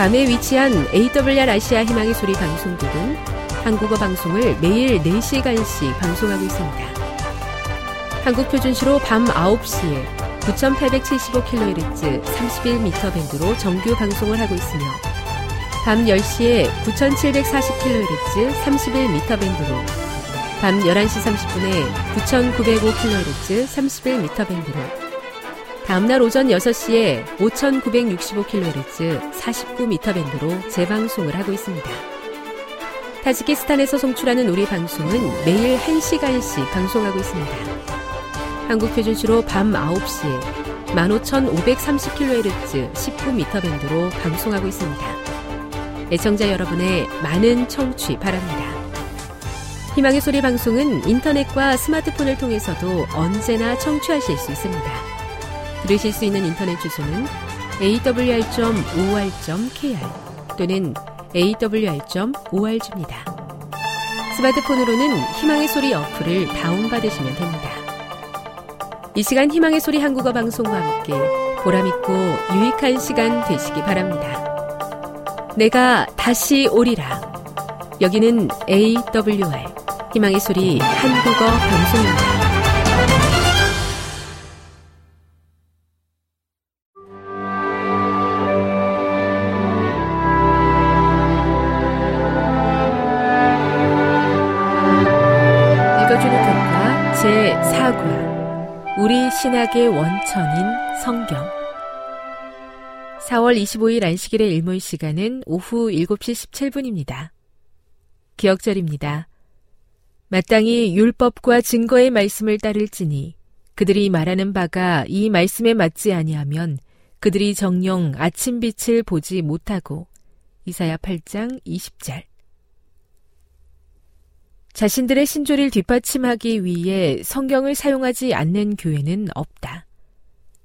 밤에 위치한 AWR 아시아 희망의 소리 방송국은 한국어 방송을 매일 4시간씩 방송하고 있습니다. 한국 표준시로 밤 9시에 9875kHz 31m 밴드로 정규 방송을 하고 있으며 밤 10시에 9740kHz 31m 밴드로 밤 11시 30분에 9905kHz 31m 밴드로 다음날 오전 6시에 5965kHz 49m 밴드로 재방송을 하고 있습니다. 타지키스탄에서 송출하는 우리 방송은 매일 1시간씩 방송하고 있습니다. 한국 표준시로 밤 9시에 15,530kHz 19m 밴드로 방송하고 있습니다. 애청자 여러분의 많은 청취 바랍니다. 희망의 소리 방송은 인터넷과 스마트폰을 통해서도 언제나 청취하실 수 있습니다. 들으실 수 있는 인터넷 주소는 awr.or.kr 또는 awr.org입니다. 스마트폰으로는 희망의 소리 어플을 다운받으시면 됩니다. 이 시간 희망의 소리 한국어 방송과 함께 보람있고 유익한 시간 되시기 바랍니다. 내가 다시 오리라. 여기는 AWR 희망의 소리 한국어 방송입니다. 신학의 원천인 성경 4월 25일 안식일의 일몰 시간은 오후 7시 17분입니다. 기억절입니다. 마땅히 율법과 증거의 말씀을 따를지니 그들이 말하는 바가 이 말씀에 맞지 아니하면 그들이 정령 아침 빛을 보지 못하고 이사야 8장 20절 자신들의 신조를 뒷받침하기 위해 성경을 사용하지 않는 교회는 없다.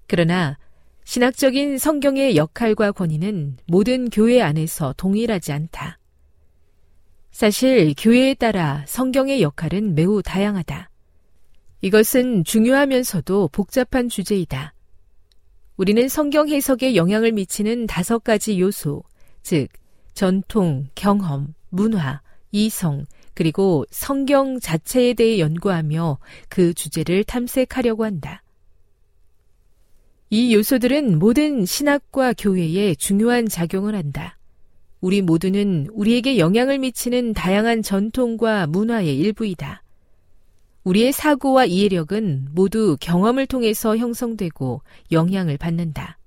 그러나 신학적인 성경의 역할과 권위는 모든 교회 안에서 동일하지 않다. 사실 교회에 따라 성경의 역할은 매우 다양하다. 이것은 중요하면서도 복잡한 주제이다. 우리는 성경 해석에 영향을 미치는 다섯 가지 요소, 즉, 전통, 경험, 문화, 이성, 그리고 성경 자체에 대해 연구하며 그 주제를 탐색하려고 한다. 이 요소들은 모든 신학과 교회에 중요한 작용을 한다. 우리 모두는 우리에게 영향을 미치는 다양한 전통과 문화의 일부이다. 우리의 사고와 이해력은 모두 경험을 통해서 형성되고 영향을 받는다.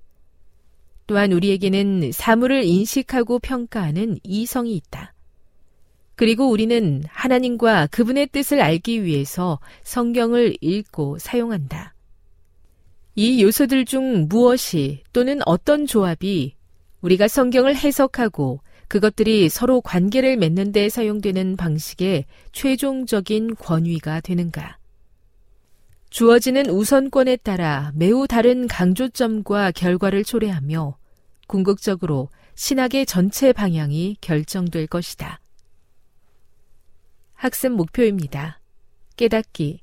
또한 우리에게는 사물을 인식하고 평가하는 이성이 있다. 그리고 우리는 하나님과 그분의 뜻을 알기 위해서 성경을 읽고 사용한다. 이 요소들 중 무엇이 또는 어떤 조합이 우리가 성경을 해석하고 그것들이 서로 관계를 맺는 데 사용되는 방식의 최종적인 권위가 되는가? 주어지는 우선권에 따라 매우 다른 강조점과 결과를 초래하며 궁극적으로 신학의 전체 방향이 결정될 것이다. 학습 목표입니다. 깨닫기.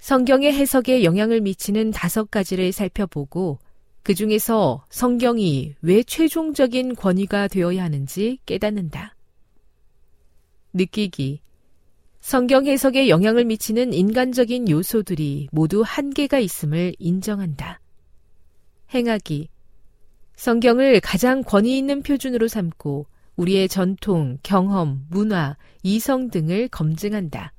성경의 해석에 영향을 미치는 다섯 가지를 살펴보고 그 중에서 성경이 왜 최종적인 권위가 되어야 하는지 깨닫는다. 느끼기. 성경 해석에 영향을 미치는 인간적인 요소들이 모두 한계가 있음을 인정한다. 행하기. 성경을 가장 권위 있는 표준으로 삼고 우리의 전통, 경험, 문화, 이성 등을 검증한다.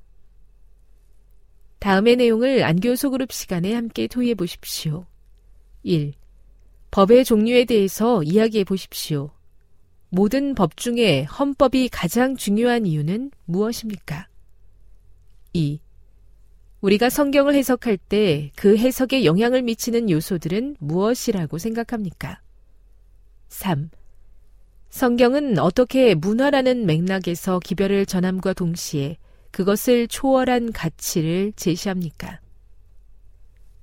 다음의 내용을 안교 소그룹 시간에 함께 토의해 보십시오. 1. 법의 종류에 대해서 이야기해 보십시오. 모든 법 중에 헌법이 가장 중요한 이유는 무엇입니까? 2. 우리가 성경을 해석할 때 그 해석에 영향을 미치는 요소들은 무엇이라고 생각합니까? 3. 성경은 어떻게 문화라는 맥락에서 기별을 전함과 동시에 그것을 초월한 가치를 제시합니까?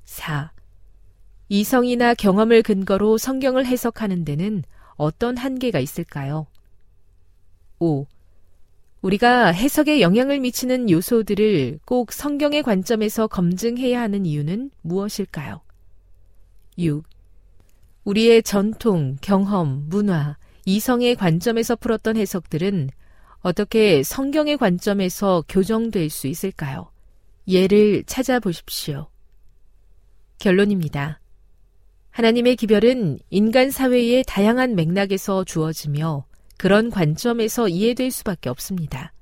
4. 이성이나 경험을 근거로 성경을 해석하는 데는 어떤 한계가 있을까요? 5. 우리가 해석에 영향을 미치는 요소들을 꼭 성경의 관점에서 검증해야 하는 이유는 무엇일까요? 6. 우리의 전통, 경험, 문화, 이성의 관점에서 풀었던 해석들은 어떻게 성경의 관점에서 교정될 수 있을까요? 예를 찾아보십시오. 결론입니다. 하나님의 기별은 인간 사회의 다양한 맥락에서 주어지며 그런 관점에서 이해될 수밖에 없습니다.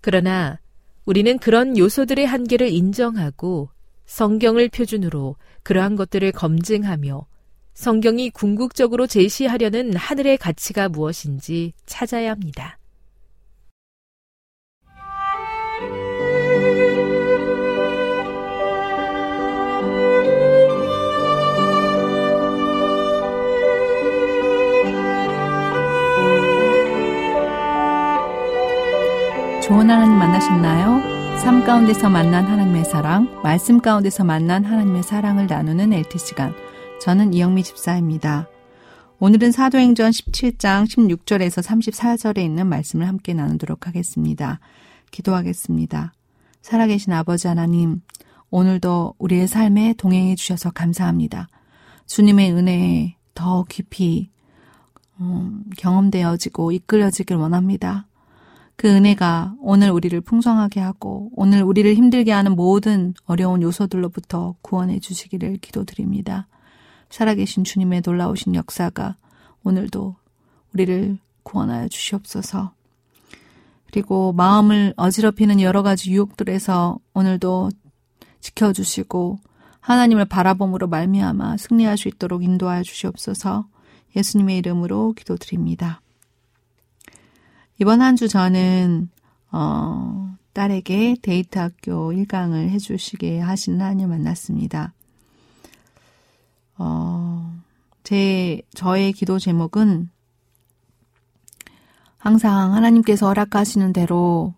그러나 우리는 그런 요소들의 한계를 인정하고 성경을 표준으로 그러한 것들을 검증하며 성경이 궁극적으로 제시하려는 하늘의 가치가 무엇인지 찾아야 합니다. 좋은 하나님 만나셨나요? 삶 가운데서 만난 하나님의 사랑, 말씀 가운데서 만난 하나님의 사랑을 나누는 LT 시간. 저는 이영미 집사입니다. 오늘은 사도행전 17장 16절에서 34절에 있는 말씀을 함께 나누도록 하겠습니다. 기도하겠습니다. 살아계신 아버지 하나님, 오늘도 우리의 삶에 동행해 주셔서 감사합니다. 주님의 은혜에 더 깊이 음, 경험되어지고 이끌어지길 원합니다. 그 은혜가 오늘 우리를 풍성하게 하고 오늘 우리를 힘들게 하는 모든 어려운 요소들로부터 구원해 주시기를 기도드립니다. 살아계신 주님의 놀라우신 역사가 오늘도 우리를 구원하여 주시옵소서. 그리고 마음을 어지럽히는 여러 가지 유혹들에서 오늘도 지켜주시고 하나님을 바라봄으로 말미암아 승리할 수 있도록 인도하여 주시옵소서. 예수님의 이름으로 기도드립니다. 이번 한 주 저는 어, 딸에게 데이트 학교 1강을 해주시게 하신 하나님 만났습니다. 어, 제 저의 기도 제목은 항상 하나님께서 허락하시는 대로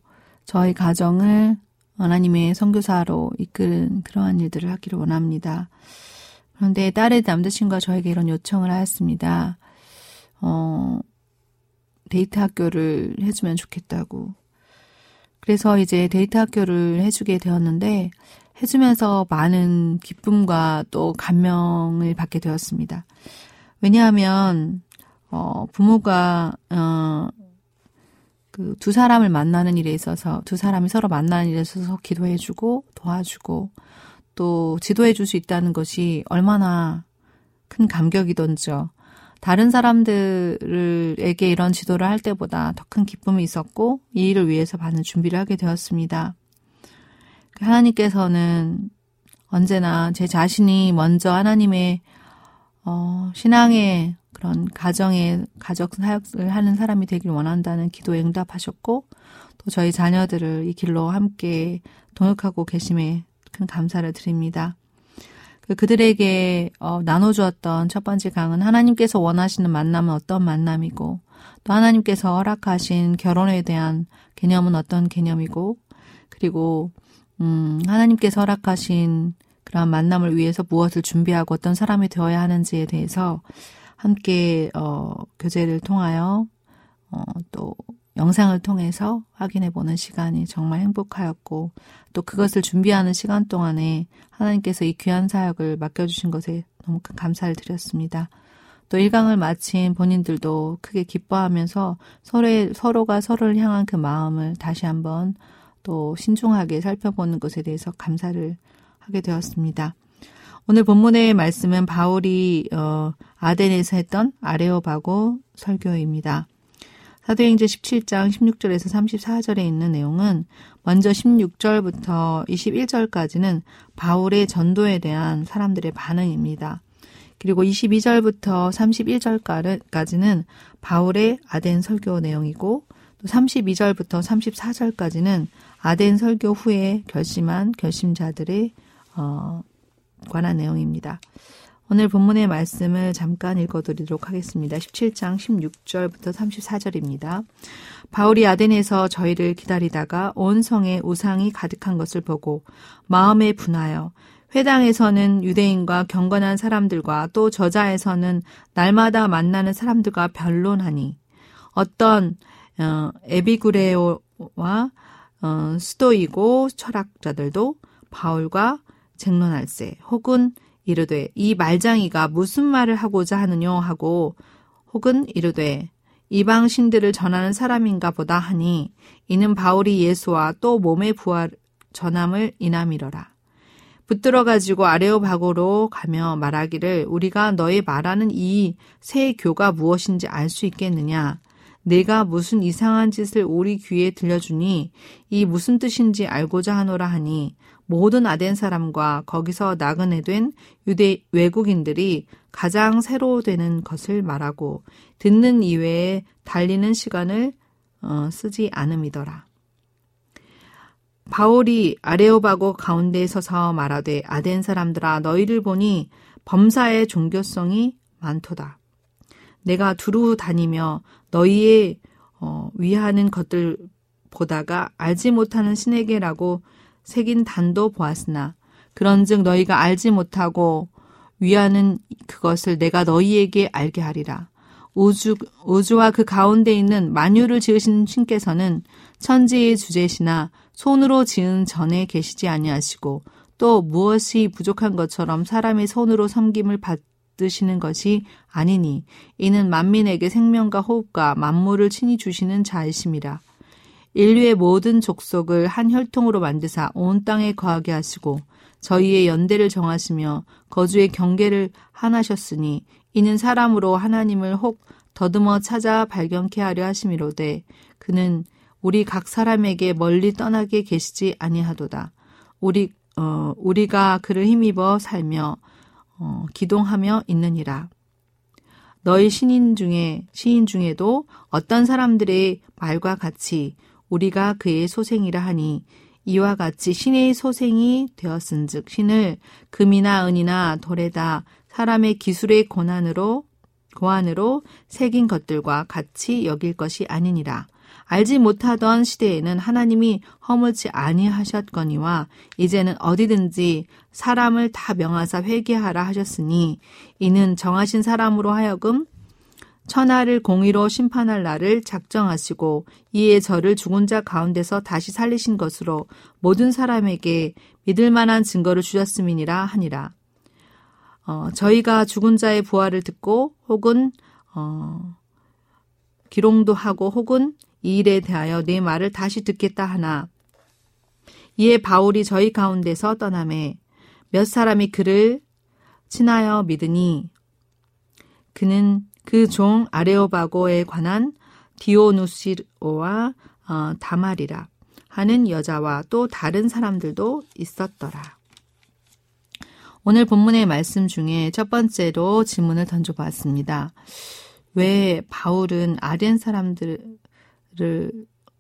저희 가정을 하나님의 선교사로 이끄는 그러한 일들을 하기를 원합니다. 그런데 딸의 남자친구가 저에게 이런 요청을 하였습니다. 어, 데이트 학교를 해주면 좋겠다고. 그래서 이제 데이트 학교를 해주게 되었는데, 해주면서 많은 기쁨과 또 감명을 받게 되었습니다. 왜냐하면, 어, 부모가, 어, 그 두 사람을 만나는 일에 있어서, 두 사람이 서로 만나는 일에 있어서 기도해주고, 도와주고, 또 지도해줄 수 있다는 것이 얼마나 큰 감격이던지요. 다른 사람들에게 이런 지도를 할 때보다 더 큰 기쁨이 있었고 이 일을 위해서 많은 준비를 하게 되었습니다. 하나님께서는 언제나 제 자신이 먼저 하나님의 어, 신앙의 그런 가정의 가족 사역을 하는 사람이 되길 원한다는 기도에 응답하셨고 또 저희 자녀들을 이 길로 함께 동역하고 계심에 큰 감사를 드립니다. 그 그들에게 어, 나눠주었던 첫 번째 강은 하나님께서 원하시는 만남은 어떤 만남이고 또 하나님께서 허락하신 결혼에 대한 개념은 어떤 개념이고 그리고 음, 하나님께서 허락하신 그러한 만남을 위해서 무엇을 준비하고 어떤 사람이 되어야 하는지에 대해서 함께 어, 교제를 통하여 어, 또 영상을 통해서 확인해 보는 시간이 정말 행복하였고 또 그것을 준비하는 시간 동안에 하나님께서 이 귀한 사역을 맡겨주신 것에 너무 큰 감사를 드렸습니다. 또 1강을 마친 본인들도 크게 기뻐하면서 서로의, 서로가 서로를 향한 그 마음을 다시 한번 또 신중하게 살펴보는 것에 대해서 감사를 하게 되었습니다. 오늘 본문의 말씀은 바울이 어, 아덴에서 했던 아레오바고 설교입니다. 사도행전 17장 16절에서 34절에 있는 내용은 먼저 16절부터 21절까지는 바울의 전도에 대한 사람들의 반응입니다. 그리고 22절부터 31절까지는 바울의 아덴 설교 내용이고 또 32절부터 34절까지는 아덴 설교 후에 결심한 결심자들의 어, 관한 내용입니다. 오늘 본문의 말씀을 잠깐 읽어드리도록 하겠습니다. 17장 16절부터 34절입니다. 바울이 아덴에서 저희를 기다리다가 온 성에 우상이 가득한 것을 보고 마음에 분하여 회당에서는 유대인과 경건한 사람들과 또 저자에서는 날마다 만나는 사람들과 변론하니 어떤 어, 에비구레오와 어, 스토이고 철학자들도 바울과 쟁론할세 혹은 이르되 이 말장이가 무슨 말을 하고자 하느뇨 하고 혹은 이르되 이방 신들을 전하는 사람인가 보다 하니 이는 바울이 예수와 또 몸의 부활 전함을 인함이러라. 붙들어 가지고 아레오바고로 가며 말하기를 우리가 너의 말하는 이 새 교가 무엇인지 알 수 있겠느냐 내가 무슨 이상한 짓을 우리 귀에 들려주니 이 무슨 뜻인지 알고자 하노라 하니 모든 아덴 사람과 거기서 나그네 된 유대 외국인들이 가장 새로 되는 것을 말하고 듣는 이외에 달리는 시간을 어, 쓰지 않음이더라. 바울이 아레오바고 가운데 서서 말하되 아덴 사람들아 너희를 보니 범사의 종교성이 많도다. 내가 두루 다니며 너희의 어, 위하는 것들 보다가 알지 못하는 신에게라고 새긴 단도 보았으나 그런즉 너희가 알지 못하고 위하는 그것을 내가 너희에게 알게 하리라. 우주, 우주와 그 가운데 있는 만유를 지으신 신께서는 천지의 주제시나 손으로 지은 전에 계시지 아니하시고 또 무엇이 부족한 것처럼 사람의 손으로 섬김을 받 으시는 것이 아니니 이는 만민에게 생명과 호흡과 만물을 친히 주시는 자이심이라. 인류의 모든 족속을 한 혈통으로 만드사 온 땅에 거하게 하시고 저희의 연대를 정하시며 거주의 경계를 하나셨으니 이는 사람으로 하나님을 혹 더듬어 찾아 발견케 하려 하심이로되 그는 우리 각 사람에게 멀리 떠나게 계시지 아니하도다. 우리 어, 우리가 그를 힘입어 살며 어, 기동하며 있느니라. 너희 신인 중에 시인 중에도 어떤 사람들의 말과 같이 우리가 그의 소생이라 하니 이와 같이 신의 소생이 되었은즉 신을 금이나 은이나 돌에다 사람의 기술의 고난으로 고안으로 새긴 것들과 같이 여길 것이 아니니라. 알지 못하던 시대에는 하나님이 허물지 아니하셨거니와 이제는 어디든지 사람을 다 명하사 회개하라 하셨으니 이는 정하신 사람으로 하여금 천하를 공의로 심판할 날을 작정하시고 이에 저를 죽은 자 가운데서 다시 살리신 것으로 모든 사람에게 믿을 만한 증거를 주셨음이니라 하니라. 어, 저희가 죽은 자의 부활을 듣고 혹은 어, 기롱도 하고 혹은 이 일에 대하여 내 말을 다시 듣겠다 하나 이에 바울이 저희 가운데서 떠남에 몇 사람이 그를 친하여 믿으니 그는 그 종 아레오바고에 관한 디오누시오와 어, 다말이라 하는 여자와 또 다른 사람들도 있었더라. 오늘 본문의 말씀 중에 첫 번째로 질문을 던져보았습니다. 왜 바울은 아덴 사람들 을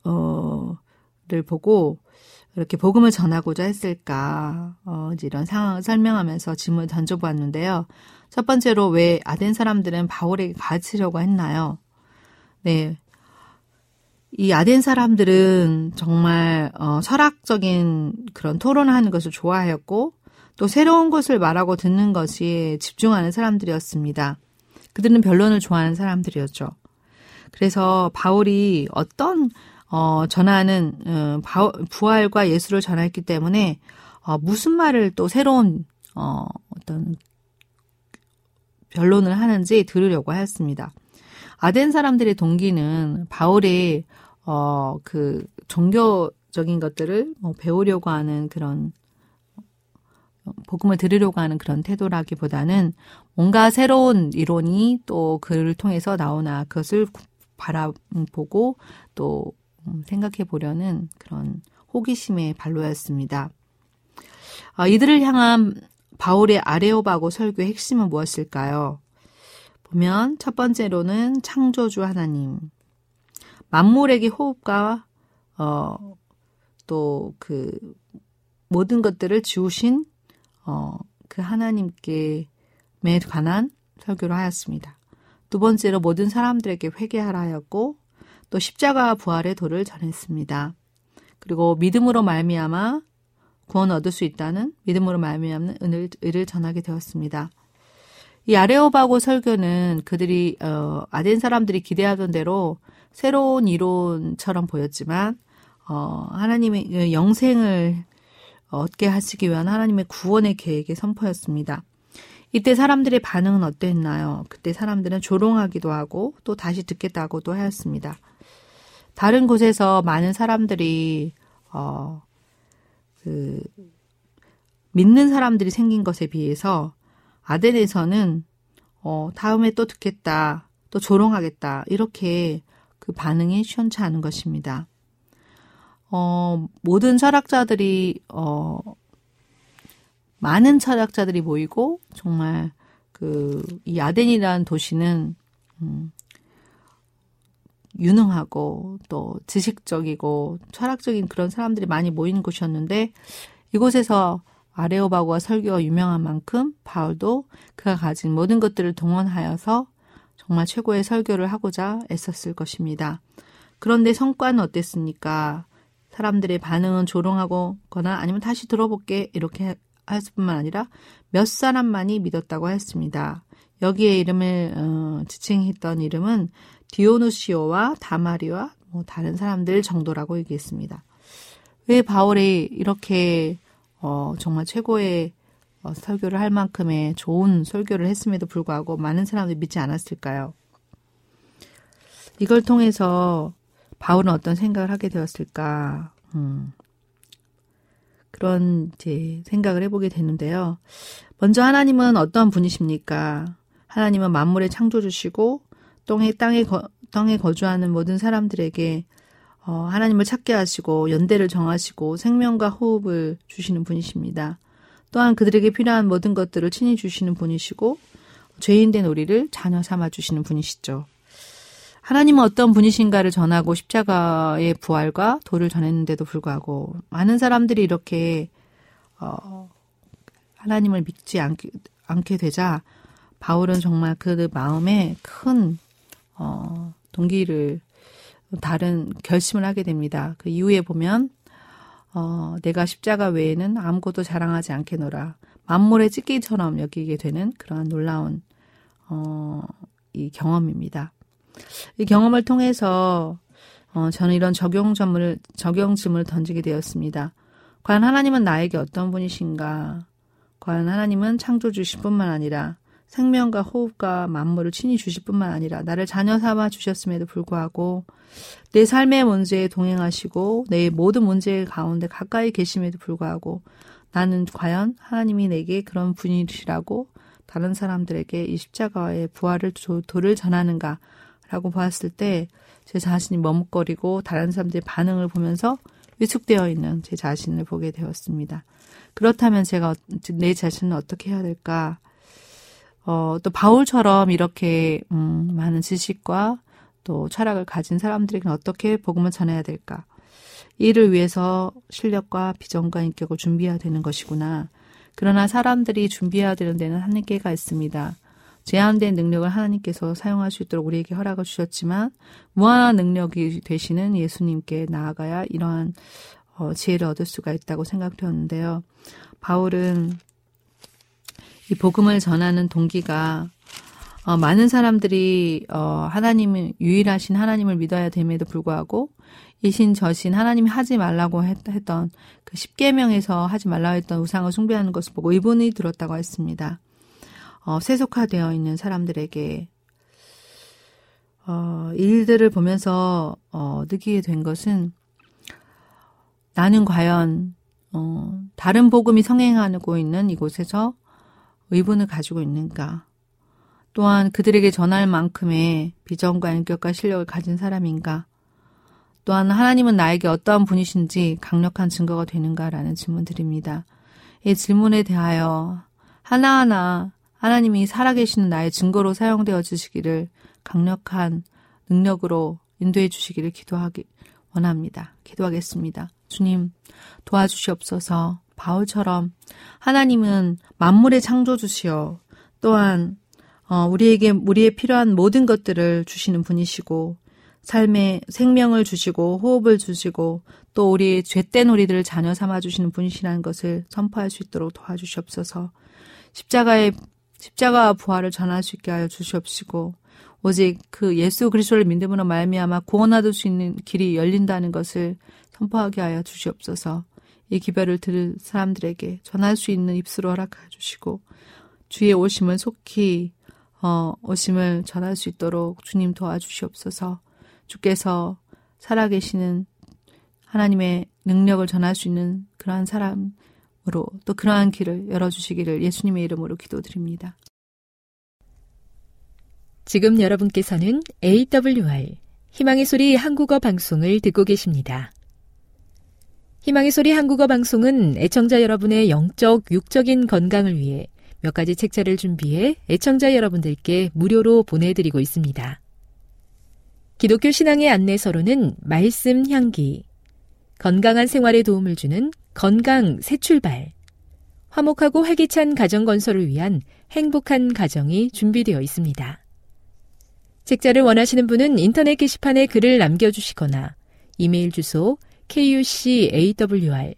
어를 보고 이렇게 복음을 전하고자 했을까? 어, 이런 상황을 설명하면서 질문을 던져보았는데요. 첫 번째로 왜 아덴 사람들은 바울에게 가르치려고 했나요? 네. 이 아덴 사람들은 정말 어, 철학적인 그런 토론을 하는 것을 좋아하였고 또 새로운 것을 말하고 듣는 것이 집중하는 사람들이었습니다. 그들은 변론을 좋아하는 사람들이었죠. 그래서 바울이 어떤 어, 전하는 어, 부활과 예수를 전했기 때문에 어, 무슨 말을 또 새로운 어, 어떤 변론을 하는지 들으려고 하였습니다. 아덴 사람들의 동기는 바울의 어, 그 종교적인 것들을 뭐 배우려고 하는 그런 어, 복음을 들으려고 하는 그런 태도라기보다는 뭔가 새로운 이론이 또 그를 통해서 나오나 그것을 바라보고 또 음, 생각해 보려는 그런 호기심의 발로였습니다. 아, 이들을 향한 바울의 아레오바고 설교의 핵심은 무엇일까요? 보면 첫 번째로는 창조주 하나님, 만물에게 호흡과 어, 또 그 모든 것들을 지우신 어, 그 하나님께 관한 설교를 하였습니다. 두 번째로 모든 사람들에게 회개하라 하였고 또 십자가 부활의 도를 전했습니다. 그리고 믿음으로 말미암아 구원 얻을 수 있다는 믿음으로 말미암는 은을, 을을 전하게 되었습니다. 이 아레오바고 설교는 그들이 어, 아덴 사람들이 기대하던 대로 새로운 이론처럼 보였지만 어, 하나님의 그 영생을 얻게 하시기 위한 하나님의 구원의 계획의 선포였습니다. 이때 사람들의 반응은 어땠나요? 그때 사람들은 조롱하기도 하고 또 다시 듣겠다고도 하였습니다. 다른 곳에서 많은 사람들이 어, 그 믿는 사람들이 생긴 것에 비해서 아덴에서는 어, 다음에 또 듣겠다, 또 조롱하겠다 이렇게 그 반응이 시원치 않은 것입니다. 어, 모든 철학자들이 어, 많은 철학자들이 모이고 정말 그 이 아덴이라는 도시는 음, 유능하고 또 지식적이고 철학적인 그런 사람들이 많이 모이는 곳이었는데 이곳에서 아레오바고가 설교가 유명한 만큼 바울도 그가 가진 모든 것들을 동원하여서 정말 최고의 설교를 하고자 애썼을 것입니다. 그런데 성과는 어땠습니까? 사람들의 반응은 조롱하거나 아니면 다시 들어볼게 이렇게 했을 뿐만 아니라 몇 사람만이 믿었다고 했습니다. 여기에 이름을 어, 지칭했던 이름은 디오누시오와 다마리와 뭐 다른 사람들 정도라고 얘기했습니다. 왜 바울이 이렇게 어, 정말 최고의 어, 설교를 할 만큼의 좋은 설교를 했음에도 불구하고 많은 사람들이 믿지 않았을까요? 이걸 통해서 바울은 어떤 생각을 하게 되었을까? 음, 그런 이제 생각을 해보게 되는데요. 먼저 하나님은 어떤 분이십니까? 하나님은 만물의 창조주시고 땅에 땅에 거, 땅에 거주하는 모든 사람들에게 어, 하나님을 찾게 하시고 연대를 정하시고 생명과 호흡을 주시는 분이십니다. 또한 그들에게 필요한 모든 것들을 친히 주시는 분이시고 죄인 된 우리를 자녀 삼아 주시는 분이시죠. 하나님은 어떤 분이신가를 전하고 십자가의 부활과 도를 전했는데도 불구하고 많은 사람들이 이렇게 어, 하나님을 믿지 않게, 않게 되자 바울은 정말 그 마음에 큰 어, 동기를 다른 결심을 하게 됩니다. 그 이후에 보면 어, 내가 십자가 외에는 아무것도 자랑하지 않게노라 만물의 찢기처럼 여기게 되는 그러한 놀라운 어, 이 경험입니다. 이 경험을 통해서 어, 저는 이런 적용점을 적용점을 던지게 되었습니다. 과연 하나님은 나에게 어떤 분이신가? 과연 하나님은 창조주실 뿐만 아니라 생명과 호흡과 만물을 친히 주실 뿐만 아니라 나를 자녀 삼아 주셨음에도 불구하고 내 삶의 문제에 동행하시고 내 모든 문제 가운데 가까이 계심에도 불구하고 나는 과연 하나님이 내게 그런 분이시라고 다른 사람들에게 이 십자가의 부활을 도를 전하는가 라고 보았을 때 제 자신이 머뭇거리고 다른 사람들의 반응을 보면서 위축되어 있는 제 자신을 보게 되었습니다. 그렇다면 제가 내 자신을 어떻게 해야 될까? 어, 또 바울처럼 이렇게 음, 많은 지식과 또 철학을 가진 사람들에게 어떻게 복음을 전해야 될까? 이를 위해서 실력과 비전과 인격을 준비해야 되는 것이구나. 그러나 사람들이 준비해야 되는 데는 한계가 있습니다. 제한된 능력을 하나님께서 사용할 수 있도록 우리에게 허락을 주셨지만 무한한 능력이 되시는 예수님께 나아가야 이러한 어, 지혜를 얻을 수가 있다고 생각되었는데요. 바울은 이 복음을 전하는 동기가 어, 많은 사람들이 어, 하나님을 유일하신 하나님을 믿어야 됨에도 불구하고 이신 저신 하나님이 하지 말라고 했, 했던 그 십계명에서 하지 말라고 했던 우상을 숭배하는 것을 보고 의분이 들었다고 했습니다. 어, 세속화되어 있는 사람들에게 어, 일들을 보면서 어, 느끼게 된 것은 나는 과연 어, 다른 복음이 성행하고 있는 이곳에서 의분을 가지고 있는가? 또한 그들에게 전할 만큼의 비전과 인격과 실력을 가진 사람인가? 또한 하나님은 나에게 어떠한 분이신지 강력한 증거가 되는가라는 질문 드립니다. 이 질문에 대하여 하나하나 하나님이 살아계시는 나의 증거로 사용되어 주시기를 강력한 능력으로 인도해 주시기를 기도하기 원합니다. 기도하겠습니다. 주님 도와주시옵소서. 바울처럼 하나님은 만물의 창조주시여 또한 어, 우리에게 우리의 필요한 모든 것들을 주시는 분이시고 삶에 생명을 주시고 호흡을 주시고 또 우리의 죄된 우리들을 자녀 삼아 주시는 분이시라는 것을 선포할 수 있도록 도와주시옵소서. 십자가의 십자가와 부활을 전할 수 있게 하여 주시옵시고 오직 그 예수 그리스도를 믿음으로 말미암아 구원 얻을 수 있는 길이 열린다는 것을 선포하게 하여 주시옵소서. 이 기별을 들을 사람들에게 전할 수 있는 입술을 허락하여 주시고 주의 오심을 속히 어, 오심을 전할 수 있도록 주님 도와주시옵소서. 주께서 살아계시는 하나님의 능력을 전할 수 있는 그러한 사람 으로 또 그러한 길을 열어주시기를 예수님의 이름으로 기도드립니다. 지금 여러분께서는 AWR 희망의 소리 한국어 방송을 듣고 계십니다. 희망의 소리 한국어 방송은 애청자 여러분의 영적, 육적인 건강을 위해 몇 가지 책자를 준비해 애청자 여러분들께 무료로 보내드리고 있습니다. 기독교 신앙의 안내서로는 말씀 향기, 건강한 생활에 도움을 주는 건강 새 출발, 화목하고 활기찬 가정 건설을 위한 행복한 가정이 준비되어 있습니다. 책자를 원하시는 분은 인터넷 게시판에 글을 남겨주시거나 이메일 주소 kucawr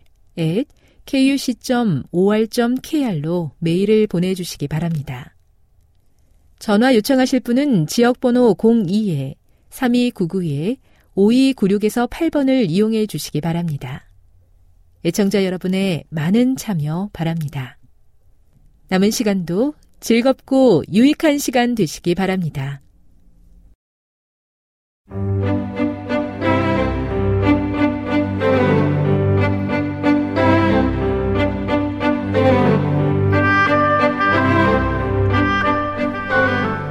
kuc.or.kr로 메일을 보내주시기 바랍니다. 전화 요청하실 분은 지역번호 02-3299-5296에서 8번을 이용해 주시기 바랍니다. 애청자 여러분의 많은 참여 바랍니다. 남은 시간도 즐겁고 유익한 시간 되시기 바랍니다.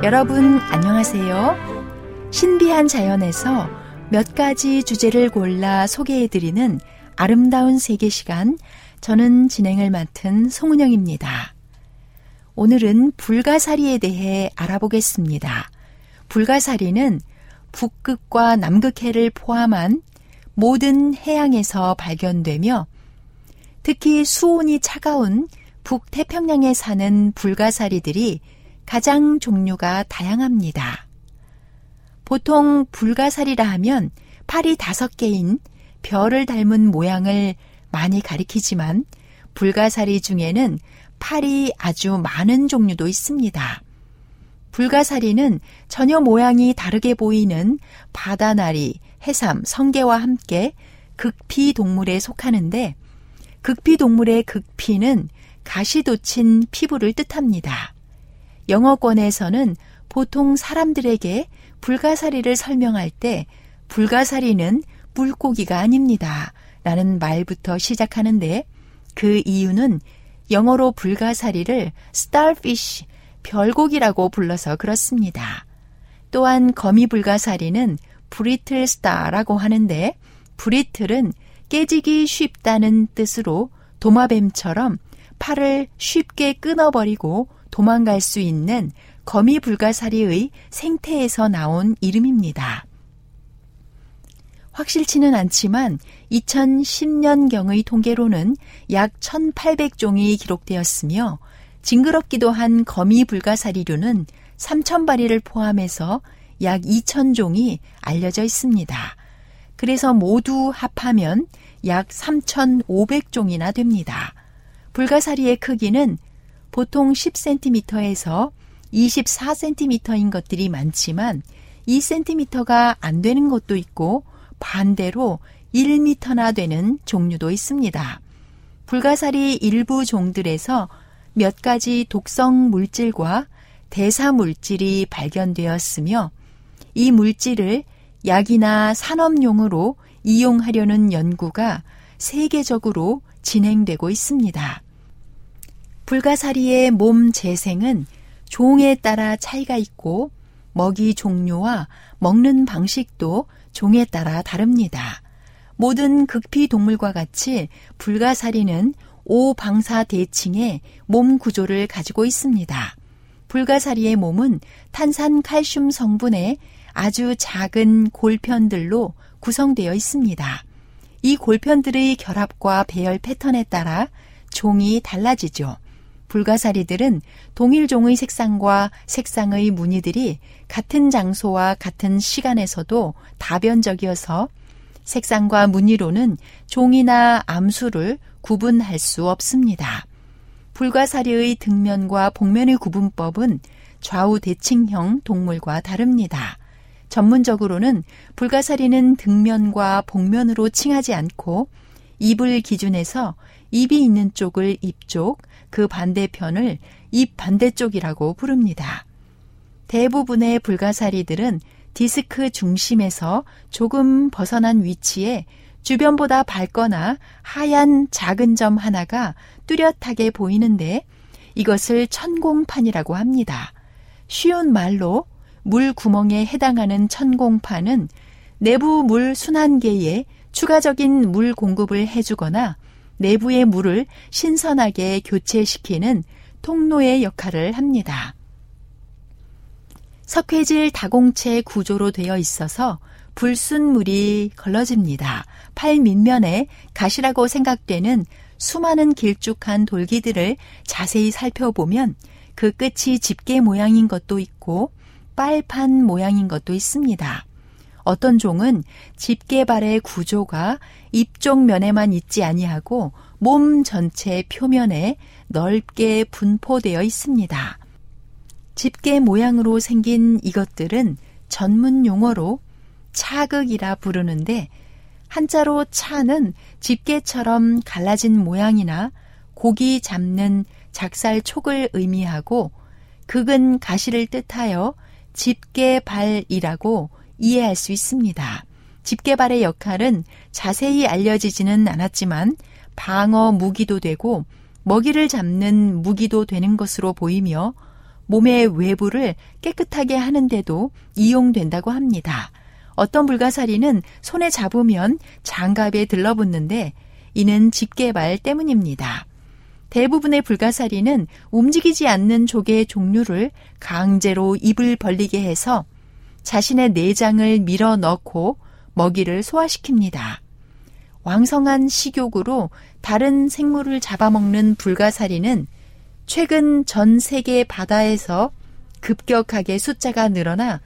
여러분 안녕하세요. 신비한 자연에서 몇 가지 주제를 골라 소개해드리는 아름다운 세계 시간, 저는 진행을 맡은 송은영입니다. 오늘은 불가사리에 대해 알아보겠습니다. 불가사리는 북극과 남극해를 포함한 모든 해양에서 발견되며 특히 수온이 차가운 북태평양에 사는 불가사리들이 가장 종류가 다양합니다. 보통 불가사리라 하면 팔이 다섯 개인 별을 닮은 모양을 많이 가리키지만 불가사리 중에는 팔이 아주 많은 종류도 있습니다. 불가사리는 전혀 모양이 다르게 보이는 바다나리, 해삼, 성게와 함께 극피 동물에 속하는데 극피 동물의 극피는 가시 돋친 피부를 뜻합니다. 영어권에서는 보통 사람들에게 불가사리를 설명할 때 불가사리는 물고기가 아닙니다. 라는 말부터 시작하는데 그 이유는 영어로 불가사리를 starfish, 별고기라고 불러서 그렇습니다. 또한 거미 불가사리는 브리틀 스타라고 하는데 브리틀은 깨지기 쉽다는 뜻으로 도마뱀처럼 팔을 쉽게 끊어버리고 도망갈 수 있는 거미 불가사리의 생태에서 나온 이름입니다. 확실치는 않지만 2010년경의 통계로는 약 1,800종이 기록되었으며 징그럽기도 한 거미 불가사리류는 3,000마리를 포함해서 약 2,000종이 알려져 있습니다. 그래서 모두 합하면 약 3,500종이나 됩니다. 불가사리의 크기는 보통 10cm에서 24cm인 것들이 많지만 2cm가 안 되는 것도 있고 반대로 1m나 되는 종류도 있습니다. 불가사리 일부 종들에서 몇 가지 독성 물질과 대사 물질이 발견되었으며 이 물질을 약이나 산업용으로 이용하려는 연구가 세계적으로 진행되고 있습니다. 불가사리의 몸 재생은 종에 따라 차이가 있고 먹이 종류와 먹는 방식도 종에 따라 다릅니다. 모든 극피 동물과 같이 불가사리는 오방사 대칭의 몸 구조를 가지고 있습니다. 불가사리의 몸은 탄산 칼슘 성분의 아주 작은 골편들로 구성되어 있습니다. 이 골편들의 결합과 배열 패턴에 따라 종이 달라지죠. 불가사리들은 동일 종의 색상과 색상의 무늬들이 같은 장소와 같은 시간에서도 다변적이어서 색상과 무늬로는 종이나 암수를 구분할 수 없습니다. 불가사리의 등면과 복면의 구분법은 좌우 대칭형 동물과 다릅니다. 전문적으로는 불가사리는 등면과 복면으로 칭하지 않고 입을 기준해서 입이 있는 쪽을 입 쪽, 그 반대편을 입 반대쪽이라고 부릅니다. 대부분의 불가사리들은 디스크 중심에서 조금 벗어난 위치에 주변보다 밝거나 하얀 작은 점 하나가 뚜렷하게 보이는데 이것을 천공판이라고 합니다. 쉬운 말로 물 구멍에 해당하는 천공판은 내부 물 순환계에 추가적인 물 공급을 해주거나 내부의 물을 신선하게 교체시키는 통로의 역할을 합니다. 석회질 다공체 구조로 되어 있어서 불순물이 걸러집니다. 팔 밑면에 가시라고 생각되는 수많은 길쭉한 돌기들을 자세히 살펴보면 그 끝이 집게 모양인 것도 있고 빨판 모양인 것도 있습니다. 어떤 종은 집게발의 구조가 입쪽 면에만 있지 아니하고 몸 전체 표면에 넓게 분포되어 있습니다. 집게 모양으로 생긴 이것들은 전문 용어로 차극이라 부르는데 한자로 차는 집게처럼 갈라진 모양이나 고기 잡는 작살 촉을 의미하고 극은 가시를 뜻하여 집게발이라고 이해할 수 있습니다. 집게발의 역할은 자세히 알려지지는 않았지만 방어 무기도 되고 먹이를 잡는 무기도 되는 것으로 보이며 몸의 외부를 깨끗하게 하는데도 이용된다고 합니다. 어떤 불가사리는 손에 잡으면 장갑에 들러붙는데 이는 집게발 때문입니다. 대부분의 불가사리는 움직이지 않는 조개의 종류를 강제로 입을 벌리게 해서 자신의 내장을 밀어 넣고 먹이를 소화시킵니다. 왕성한 식욕으로 다른 생물을 잡아먹는 불가사리는 최근 전 세계 바다에서 급격하게 숫자가 늘어나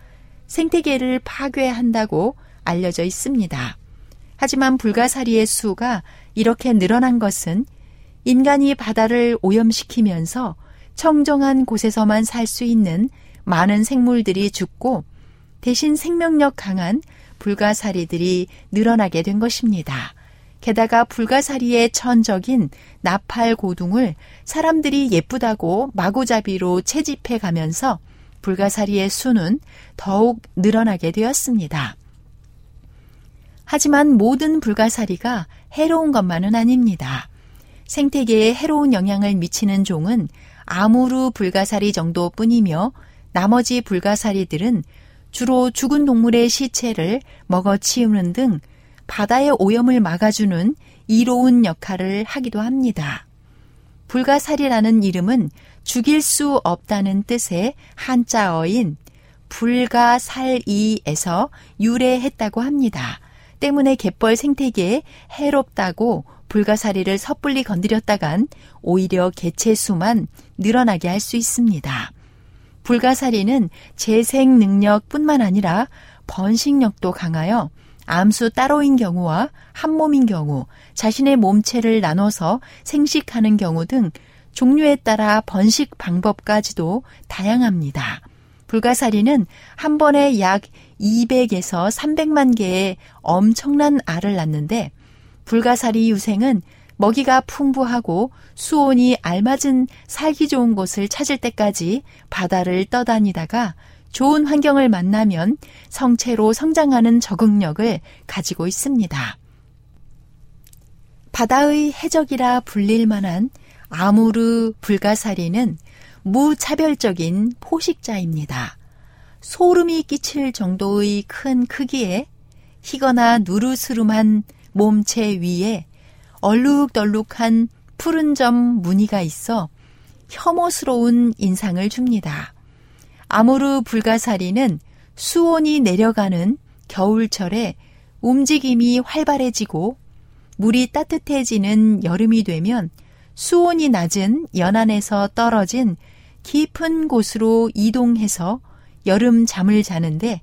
생태계를 파괴한다고 알려져 있습니다. 하지만 불가사리의 수가 이렇게 늘어난 것은 인간이 바다를 오염시키면서 청정한 곳에서만 살 수 있는 많은 생물들이 죽고 대신 생명력 강한 불가사리들이 늘어나게 된 것입니다. 게다가 불가사리의 천적인 나팔 고둥을 사람들이 예쁘다고 마구잡이로 채집해 가면서 불가사리의 수는 더욱 늘어나게 되었습니다. 하지만 모든 불가사리가 해로운 것만은 아닙니다. 생태계에 해로운 영향을 미치는 종은 아무르 불가사리 정도뿐이며 나머지 불가사리들은 주로 죽은 동물의 시체를 먹어 치우는 등 바다의 오염을 막아주는 이로운 역할을 하기도 합니다. 불가사리라는 이름은 죽일 수 없다는 뜻의 한자어인 불가살이에서 유래했다고 합니다. 때문에 갯벌 생태계에 해롭다고 불가사리를 섣불리 건드렸다간 오히려 개체 수만 늘어나게 할 수 있습니다. 불가사리는 재생 능력뿐만 아니라 번식력도 강하여 암수 따로인 경우와 한 몸인 경우, 자신의 몸체를 나눠서 생식하는 경우 등 종류에 따라 번식 방법까지도 다양합니다. 불가사리는 한 번에 약 200에서 300만 개의 엄청난 알을 낳는데 불가사리 유생은 먹이가 풍부하고 수온이 알맞은 살기 좋은 곳을 찾을 때까지 바다를 떠다니다가 좋은 환경을 만나면 성체로 성장하는 적응력을 가지고 있습니다. 바다의 해적이라 불릴 만한 아무르 불가사리는 무차별적인 포식자입니다. 소름이 끼칠 정도의 큰 크기에 희거나 누르스름한 몸체 위에 얼룩덜룩한 푸른 점 무늬가 있어 혐오스러운 인상을 줍니다. 아무르 불가사리는 수온이 내려가는 겨울철에 움직임이 활발해지고 물이 따뜻해지는 여름이 되면 수온이 낮은 연안에서 떨어진 깊은 곳으로 이동해서 여름 잠을 자는데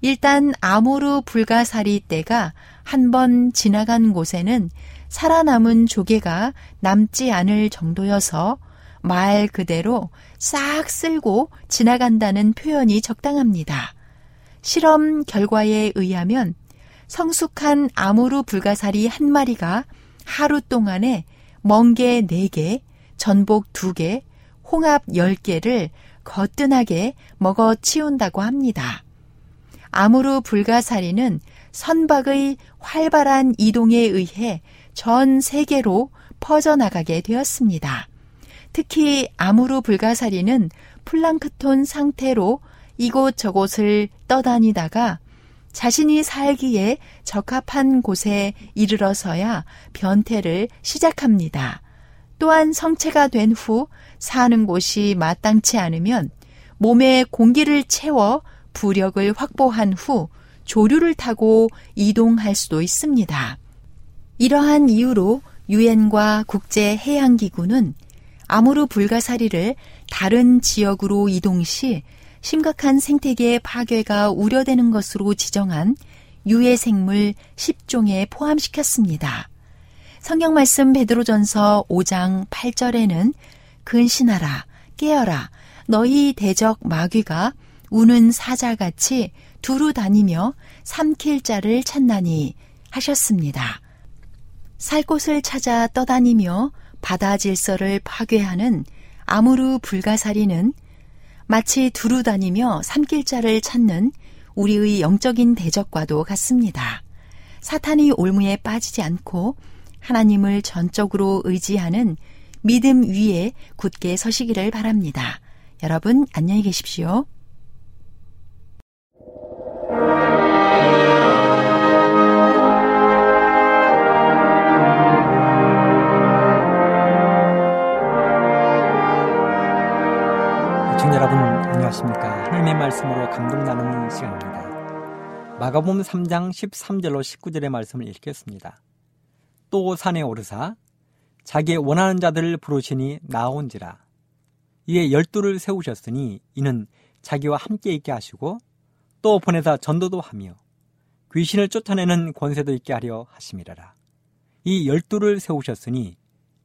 일단 아모르 불가사리 때가 한 번 지나간 곳에는 살아남은 조개가 남지 않을 정도여서 말 그대로 싹 쓸고 지나간다는 표현이 적당합니다. 실험 결과에 의하면 성숙한 아모르 불가사리 한 마리가 하루 동안에 멍게 4개, 전복 2개, 홍합 10개를 거뜬하게 먹어 치운다고 합니다. 아무르 불가사리는 선박의 활발한 이동에 의해 전 세계로 퍼져나가게 되었습니다. 특히 아무르 불가사리는 플랑크톤 상태로 이곳저곳을 떠다니다가 자신이 살기에 적합한 곳에 이르러서야 변태를 시작합니다. 또한 성체가 된 후 사는 곳이 마땅치 않으면 몸에 공기를 채워 부력을 확보한 후 조류를 타고 이동할 수도 있습니다. 이러한 이유로 유엔과 국제해양기구는 아무르 불가사리를 다른 지역으로 이동 시 심각한 생태계 파괴가 우려되는 것으로 지정한 유해 생물 10종에 포함시켰습니다. 성경 말씀 베드로전서 5장 8절에는 근신하라 깨어라 너희 대적 마귀가 우는 사자같이 두루 다니며 삼킬 자를 찾나니 하셨습니다. 살 곳을 찾아 떠다니며 바다 질서를 파괴하는 아무르 불가사리는 마치 두루 다니며 삼길자를 찾는 우리의 영적인 대적과도 같습니다. 사탄이 올무에 빠지지 않고 하나님을 전적으로 의지하는 믿음 위에 굳게 서시기를 바랍니다. 여러분 안녕히 계십시오. 안녕하십니까. 하나님의 말씀으로 감동 나누는 시간입니다. 마가복음 3장 13절로 19절의 말씀을 읽겠습니다. 또 산에 오르사 자기의 원하는 자들을 부르시니 나온지라. 이에 열두를 세우셨으니 이는 자기와 함께 있게 하시고 또 보내사 전도도 하며 귀신을 쫓아내는 권세도 있게 하려 하심이라라. 이 열두를 세우셨으니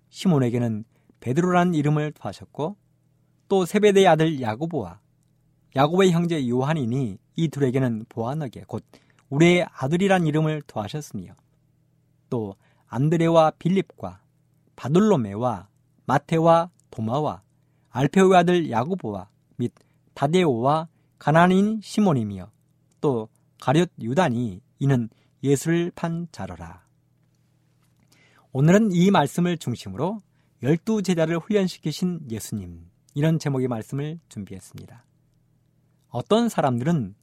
시몬에게는 베드로란 이름을 더하셨고 또 세베대의 아들 야고보와 야고보의 형제 요한이니 이 둘에게는 보아너게 곧 우리의 아들이란 이름을 더하셨으며 또 안드레와 빌립과 바돌로메와 마테와 도마와 알페오의 아들 야고보와 및 다데오와 가나안인 시몬이며 또 가룟 유단이 이는 예수를 판 자러라. 오늘은 이 말씀을 중심으로 열두 제자를 훈련시키신 예수님 이런 제목의 말씀을 준비했습니다. 어떤 사람들은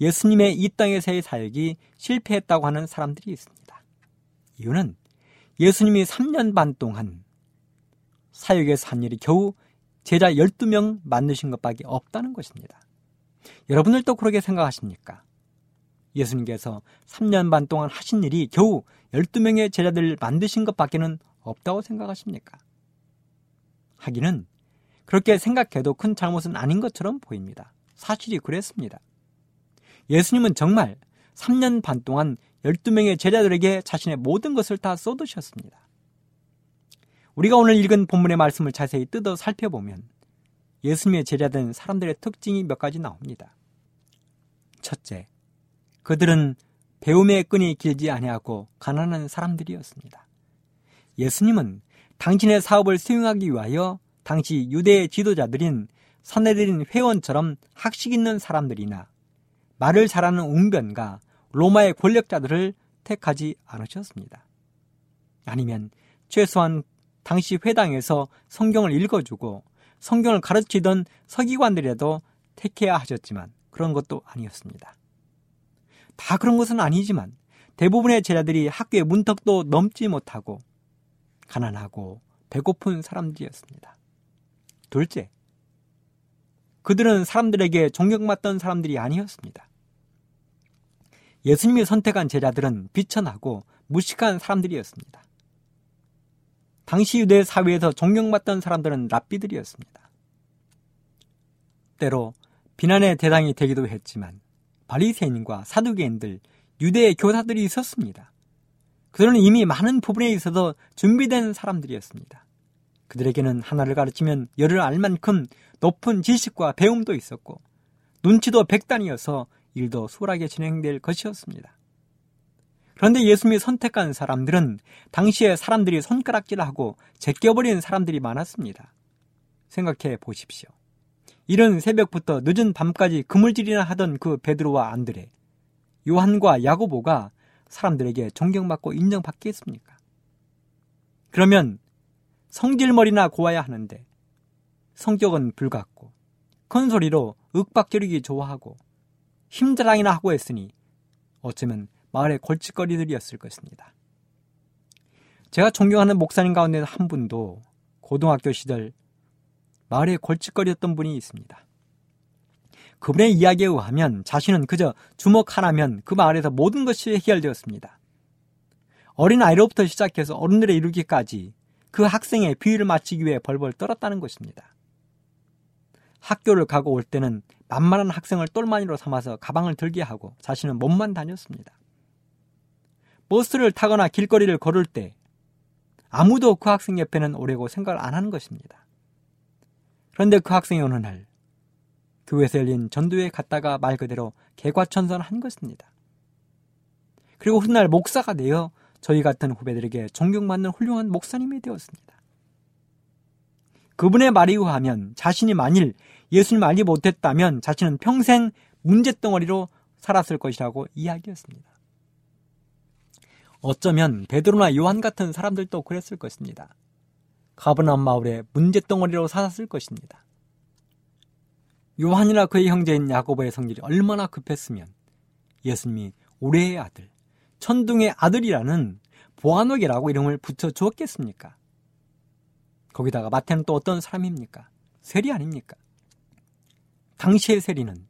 예수님의 이 땅에서의 사역이 실패했다고 하는 사람들이 있습니다. 이유는 예수님이 3년 반 동안 사역에서 한 일이 겨우 제자 12명 만드신 것밖에 없다는 것입니다. 여러분들도 그렇게 생각하십니까? 예수님께서 3년 반 동안 하신 일이 겨우 12명의 제자들을 만드신 것밖에는 없다고 생각하십니까? 하기는 그렇게 생각해도 큰 잘못은 아닌 것처럼 보입니다. 사실이 그랬습니다. 예수님은 정말 3년 반 동안 12명의 제자들에게 자신의 모든 것을 다 쏟으셨습니다. 우리가 오늘 읽은 본문의 말씀을 자세히 뜯어 살펴보면 예수님의 제자된 사람들의 특징이 몇 가지 나옵니다. 첫째, 그들은 배움의 끈이 길지 아니하고 가난한 사람들이었습니다. 예수님은 당신의 사업을 수행하기 위하여 당시 유대 지도자들인 선해드린 회원처럼 학식 있는 사람들이나 말을 잘하는 웅변가 로마의 권력자들을 택하지 않으셨습니다. 아니면 최소한 당시 회당에서 성경을 읽어주고 성경을 가르치던 서기관들이라도 택해야 하셨지만 그런 것도 아니었습니다. 다 그런 것은 아니지만 대부분의 제자들이 학교의 문턱도 넘지 못하고 가난하고 배고픈 사람들이었습니다. 둘째, 그들은 사람들에게 존경받던 사람들이 아니었습니다. 예수님이 선택한 제자들은 비천하고 무식한 사람들이었습니다. 당시 유대 사회에서 존경받던 사람들은 랍비들이었습니다. 때로 비난의 대상이 되기도 했지만 바리새인과 사두개인들, 유대 교사들이 있었습니다. 그들은 이미 많은 부분에 있어서 준비된 사람들이었습니다. 그들에게는 하나를 가르치면 열을 알 만큼 높은 지식과 배움도 있었고 눈치도 백단이어서 일도 수월하게 진행될 것이었습니다. 그런데 예수님이 선택한 사람들은 당시에 사람들이 손가락질하고 제껴버린 사람들이 많았습니다. 생각해 보십시오. 이른 새벽부터 늦은 밤까지 그물질이나 하던 그 베드로와 안드레, 요한과 야고보가 사람들에게 존경받고 인정받겠습니까? 그러면 성질머리나 고와야 하는데 성격은 불같고 큰 소리로 윽박지르기 좋아하고 힘자랑이나 하고 했으니 어쩌면 마을의 골칫거리들이었을 것입니다. 제가 존경하는 목사님 가운데 한 분도 고등학교 시절 마을의 골칫거리였던 분이 있습니다. 그분의 이야기에 의하면 자신은 그저 주먹 하나면 그 마을에서 모든 것이 해결되었습니다. 어린 아이로부터 시작해서 어른들에 이르기까지 그 학생의 비위를 맞추기 위해 벌벌 떨었다는 것입니다. 학교를 가고 올 때는 만만한 학생을 똘마니로 삼아서 가방을 들게 하고 자신은 몸만 다녔습니다. 버스를 타거나 길거리를 걸을 때 아무도 그 학생 옆에는 오려고 생각을 안 하는 것입니다. 그런데 그 학생이 어느 날 교회에서 열린 전도에 갔다가 말 그대로 개과천선한 것입니다. 그리고 훗날 목사가 되어 저희 같은 후배들에게 존경받는 훌륭한 목사님이 되었습니다. 그분의 말에 의하면 자신이 만일 예수님 알지 못했다면 자신은 평생 문제덩어리로 살았을 것이라고 이야기했습니다. 어쩌면 베드로나 요한 같은 사람들도 그랬을 것입니다. 가버나움 마을에 문제덩어리로 살았을 것입니다. 요한이나 그의 형제인 야고보의 성질이 얼마나 급했으면 예수님이 우리의 아들, 천둥의 아들이라는 보아노게라고 이름을 붙여 주었겠습니까? 거기다가 마태는 또 어떤 사람입니까? 세리 아닙니까? 당시의 세리는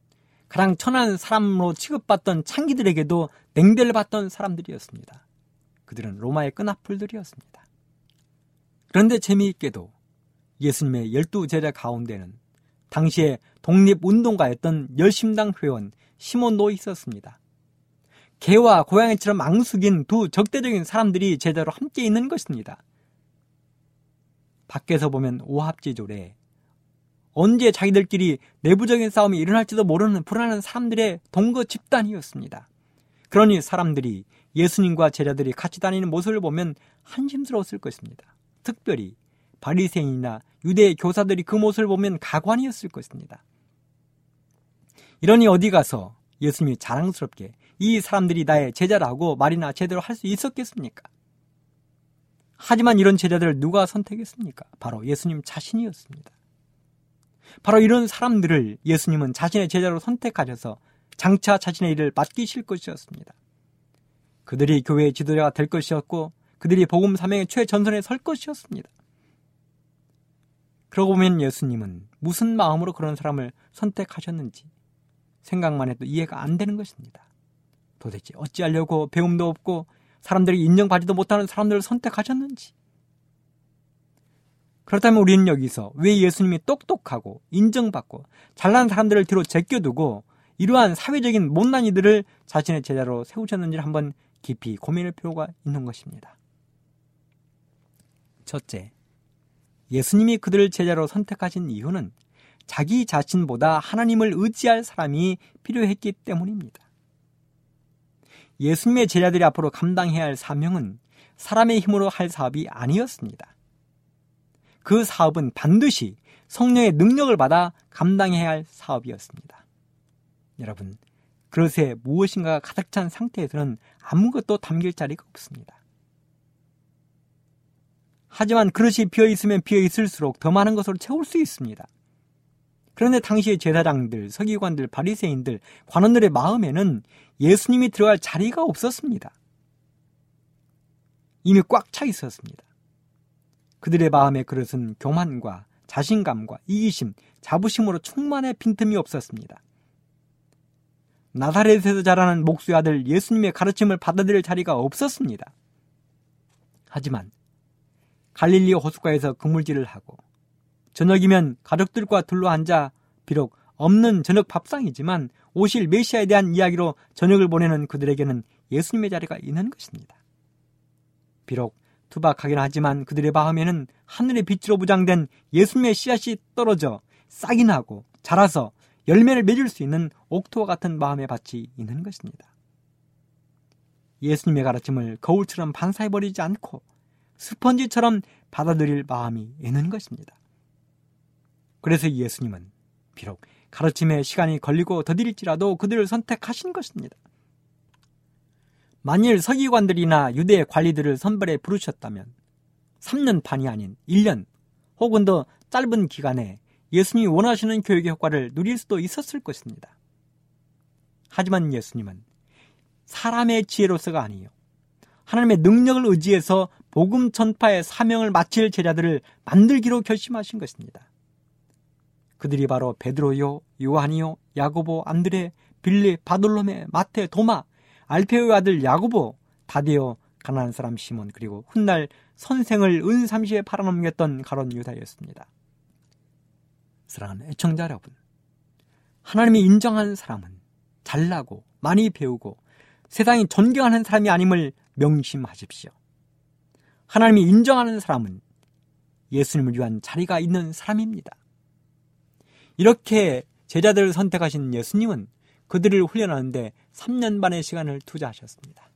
가장 천한 사람으로 취급받던 창기들에게도 냉대를 받던 사람들이었습니다. 그들은 로마의 끈앞풀들이었습니다. 그런데 재미있게도 예수님의 열두 제자 가운데는 당시에 독립운동가였던 열심당 회원 시몬도 있었습니다. 개와 고양이처럼 앙숙인 두 적대적인 사람들이 제자로 함께 있는 것입니다. 밖에서 보면 오합지졸에 언제 자기들끼리 내부적인 싸움이 일어날지도 모르는 불안한 사람들의 동거 집단이었습니다. 그러니 사람들이 예수님과 제자들이 같이 다니는 모습을 보면 한심스러웠을 것입니다. 특별히 바리새인이나 유대 교사들이 그 모습을 보면 가관이었을 것입니다. 이러니 어디 가서 예수님이 자랑스럽게 이 사람들이 나의 제자라고 말이나 제대로 할 수 있었겠습니까? 하지만 이런 제자들을 누가 선택했습니까? 바로 예수님 자신이었습니다. 바로 이런 사람들을 예수님은 자신의 제자로 선택하셔서 장차 자신의 일을 맡기실 것이었습니다. 그들이 교회의 지도자가 될 것이었고 그들이 복음 사명의 최전선에 설 것이었습니다. 그러고 보면 예수님은 무슨 마음으로 그런 사람을 선택하셨는지 생각만 해도 이해가 안 되는 것입니다. 도대체 어찌하려고 배움도 없고 사람들이 인정받지도 못하는 사람들을 선택하셨는지. 그렇다면 우리는 여기서 왜 예수님이 똑똑하고 인정받고 잘난 사람들을 뒤로 제껴두고 이러한 사회적인 못난 이들을 자신의 제자로 세우셨는지를 한번 깊이 고민할 필요가 있는 것입니다. 첫째, 예수님이 그들을 제자로 선택하신 이유는 자기 자신보다 하나님을 의지할 사람이 필요했기 때문입니다. 예수님의 제자들이 앞으로 감당해야 할 사명은 사람의 힘으로 할 사업이 아니었습니다. 그 사업은 반드시 성령의 능력을 받아 감당해야 할 사업이었습니다. 여러분, 그릇에 무엇인가가 가득 찬 상태에서는 아무것도 담길 자리가 없습니다. 하지만 그릇이 비어 있으면 비어 있을수록 더 많은 것으로 채울 수 있습니다. 그런데 당시의 제사장들, 서기관들, 바리새인들, 관원들의 마음에는 예수님이 들어갈 자리가 없었습니다. 이미 꽉 차 있었습니다. 그들의 마음의 그릇은 교만과 자신감과 이기심, 자부심으로 충만해 빈틈이 없었습니다. 나사렛에서 자라는 목수의 아들 예수님의 가르침을 받아들일 자리가 없었습니다. 하지만 갈릴리 호숫가에서 그물질을 하고 저녁이면 가족들과 둘러 앉아 비록 없는 저녁 밥상이지만 오실 메시아에 대한 이야기로 저녁을 보내는 그들에게는 예수님의 자리가 있는 것입니다. 비록 투박하긴 하지만 그들의 마음에는 하늘의 빛으로 무장된 예수님의 씨앗이 떨어져 싹이 나고 자라서 열매를 맺을 수 있는 옥토와 같은 마음의 밭이 있는 것입니다. 예수님의 가르침을 거울처럼 반사해버리지 않고 스펀지처럼 받아들일 마음이 있는 것입니다. 그래서 예수님은 비록 가르침에 시간이 걸리고 더딜지라도 그들을 선택하신 것입니다. 만일 서기관들이나 유대 관리들을 선발에 부르셨다면 3년 반이 아닌 1년 혹은 더 짧은 기간에 예수님이 원하시는 교육의 효과를 누릴 수도 있었을 것입니다. 하지만 예수님은 사람의 지혜로서가 아니요 하나님의 능력을 의지해서 복음 전파의 사명을 마칠 제자들을 만들기로 결심하신 것입니다. 그들이 바로 베드로요, 요한이요, 야고보, 안드레, 빌리, 바돌로메, 마테, 도마, 알페오의 아들 야고보, 다데오, 가난한 사람 시몬 그리고 훗날 선생을 은삼시에 팔아넘겼던 가론 유다였습니다. 사랑하는 애청자 여러분, 하나님이 인정한 사람은 잘나고 많이 배우고 세상이 존경하는 사람이 아님을 명심하십시오. 하나님이 인정하는 사람은 예수님을 위한 자리가 있는 사람입니다. 이렇게 제자들을 선택하신 예수님은 그들을 훈련하는데 3년 반의 시간을 투자하셨습니다.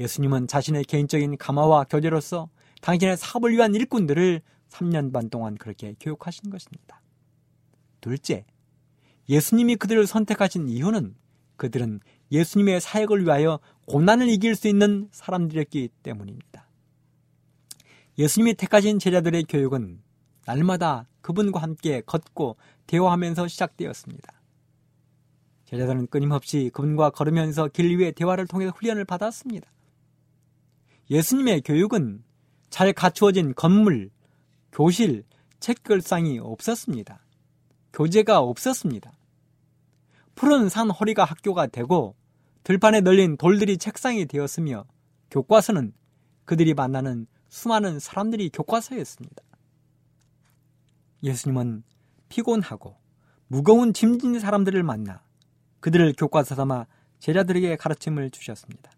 예수님은 자신의 개인적인 감화와 교제로서 당신의 사업을 위한 일꾼들을 3년 반 동안 그렇게 교육하신 것입니다. 둘째, 예수님이 그들을 선택하신 이유는 그들은 예수님의 사역을 위하여 고난을 이길 수 있는 사람들이었기 때문입니다. 예수님이 택하신 제자들의 교육은 날마다 그분과 함께 걷고 대화하면서 시작되었습니다. 제자들은 끊임없이 그분과 걸으면서 길 위에 대화를 통해 훈련을 받았습니다. 예수님의 교육은 잘 갖추어진 건물, 교실, 책걸상이 없었습니다. 교재가 없었습니다. 푸른 산 허리가 학교가 되고 들판에 널린 돌들이 책상이 되었으며 교과서는 그들이 만나는 수많은 사람들이 교과서였습니다. 예수님은 피곤하고 무거운 짐진 사람들을 만나 그들을 교과서 삼아 제자들에게 가르침을 주셨습니다.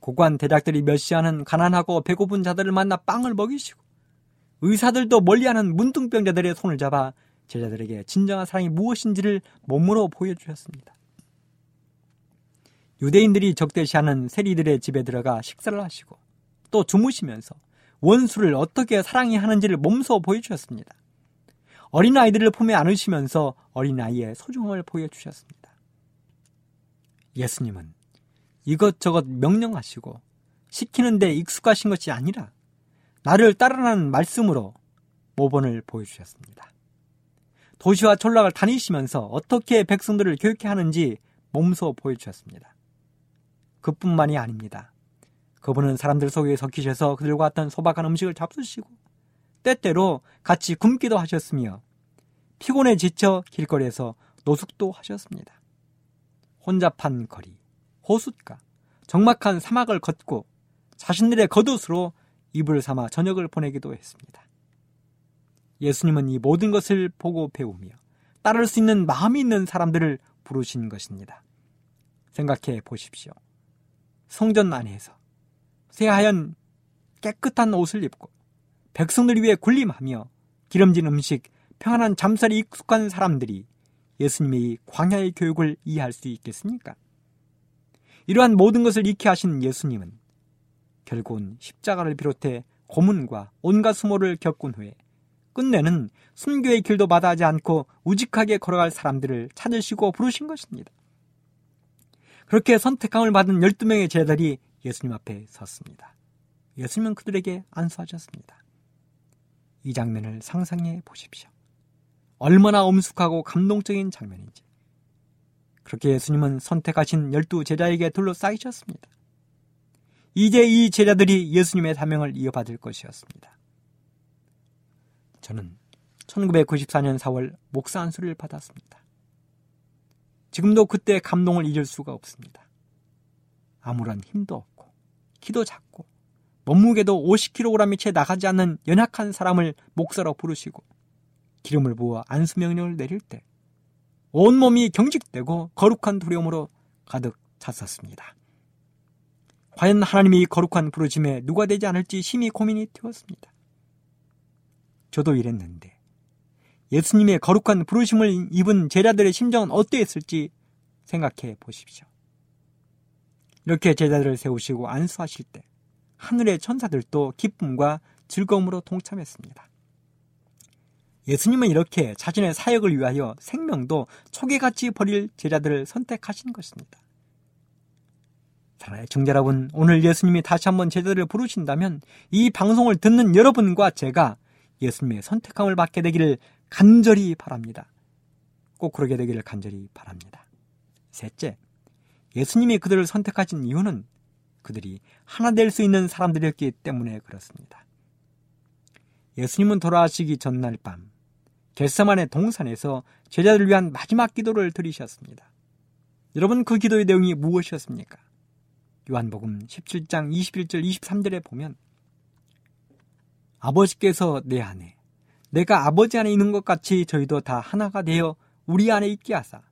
고관 대략들이 멸시하는 가난하고 배고픈 자들을 만나 빵을 먹이시고 의사들도 멀리하는 문둥병자들의 손을 잡아 제자들에게 진정한 사랑이 무엇인지를 몸으로 보여주셨습니다. 유대인들이 적대시하는 세리들의 집에 들어가 식사를 하시고 또 주무시면서 원수를 어떻게 사랑해야 하는지를 몸소 보여주셨습니다. 어린 아이들을 품에 안으시면서 어린 아이의 소중함을 보여주셨습니다. 예수님은 이것저것 명령하시고 시키는데 익숙하신 것이 아니라 나를 따르라는 말씀으로 모본을 보여주셨습니다. 도시와 촌락을 다니시면서 어떻게 백성들을 교육해 하는지 몸소 보여주셨습니다. 그뿐만이 아닙니다. 그분은 사람들 속에 섞이셔서 그들과 같은 소박한 음식을 잡수시고 때때로 같이 굶기도 하셨으며 피곤에 지쳐 길거리에서 노숙도 하셨습니다. 혼잡한 거리, 호숫가, 적막한 사막을 걷고 자신들의 겉옷으로 이불 삼아 저녁을 보내기도 했습니다. 예수님은 이 모든 것을 보고 배우며 따를 수 있는 마음이 있는 사람들을 부르신 것입니다. 생각해 보십시오. 성전 안에서 새하얀 깨끗한 옷을 입고 백성들 위해 군림하며 기름진 음식, 평안한 잠살이 익숙한 사람들이 예수님의 광야의 교육을 이해할 수 있겠습니까? 이러한 모든 것을 익히 하신 예수님은 결국은 십자가를 비롯해 고문과 온갖 수모를 겪은 후에 끝내는 순교의 길도 마다하지 않고 우직하게 걸어갈 사람들을 찾으시고 부르신 것입니다. 그렇게 선택함을 받은 12명의 제자들이 예수님 앞에 섰습니다. 예수님은 그들에게 안수하셨습니다. 이 장면을 상상해 보십시오. 얼마나 엄숙하고 감동적인 장면인지. 그렇게 예수님은 선택하신 열두 제자에게 둘러싸이셨습니다. 이제 이 제자들이 예수님의 사명을 이어받을 것이었습니다. 저는 1994년 4월 목사 안수를 받았습니다. 지금도 그때 감동을 잊을 수가 없습니다. 아무런 힘도 없고, 키도 작고, 몸무게도 50kg이 채 나가지 않는 연약한 사람을 목사로 부르시고 기름을 부어 안수명령을 내릴 때 온몸이 경직되고 거룩한 두려움으로 가득 찼었습니다. 과연 하나님이 거룩한 부르심에 누가 되지 않을지 심히 고민이 되었습니다. 저도 이랬는데 예수님의 거룩한 부르심을 입은 제자들의 심정은 어떠했을지 생각해 보십시오. 이렇게 제자들을 세우시고 안수하실 때 하늘의 천사들도 기쁨과 즐거움으로 동참했습니다. 예수님은 이렇게 자신의 사역을 위하여 생명도 초계같이 버릴 제자들을 선택하신 것입니다. 사랑하는 청자 여러분, 오늘 예수님이 다시 한번 제자들을 부르신다면 이 방송을 듣는 여러분과 제가 예수님의 선택함을 받게 되기를 간절히 바랍니다. 꼭 그러게 되기를 간절히 바랍니다. 셋째, 예수님이 그들을 선택하신 이유는 그들이 하나 될 수 있는 사람들이었기 때문에 그렇습니다. 예수님은 돌아가시기 전날 밤 겟세만의 동산에서 제자들을 위한 마지막 기도를 드리셨습니다. 여러분 그 기도의 내용이 무엇이었습니까? 요한복음 17장 21절 23절에 보면 아버지께서 내 안에 내가 아버지 안에 있는 것 같이 저희도 다 하나가 되어 우리 안에 있게 하사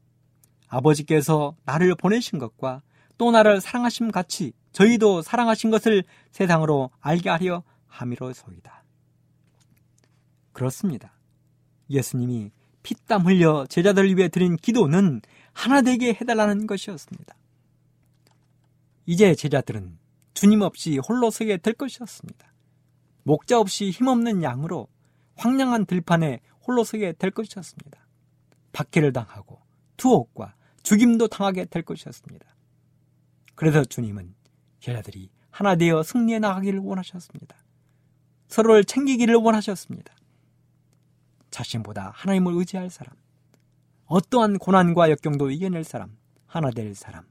아버지께서 나를 보내신 것과 또 나를 사랑하심 같이 저희도 사랑하신 것을 세상으로 알게 하려 함이로소이다. 그렇습니다. 예수님이 피땀 흘려 제자들을 위해 드린 기도는 하나 되게 해달라는 것이었습니다. 이제 제자들은 주님 없이 홀로 서게 될 것이었습니다. 목자 없이 힘없는 양으로 황량한 들판에 홀로 서게 될 것이었습니다. 박해를 당하고 투옥과 죽임도 당하게 될 것이었습니다. 그래서 주님은 제자들이 하나 되어 승리해 나가기를 원하셨습니다. 서로를 챙기기를 원하셨습니다. 자신보다 하나님을 의지할 사람, 어떠한 고난과 역경도 이겨낼 사람, 하나 될 사람.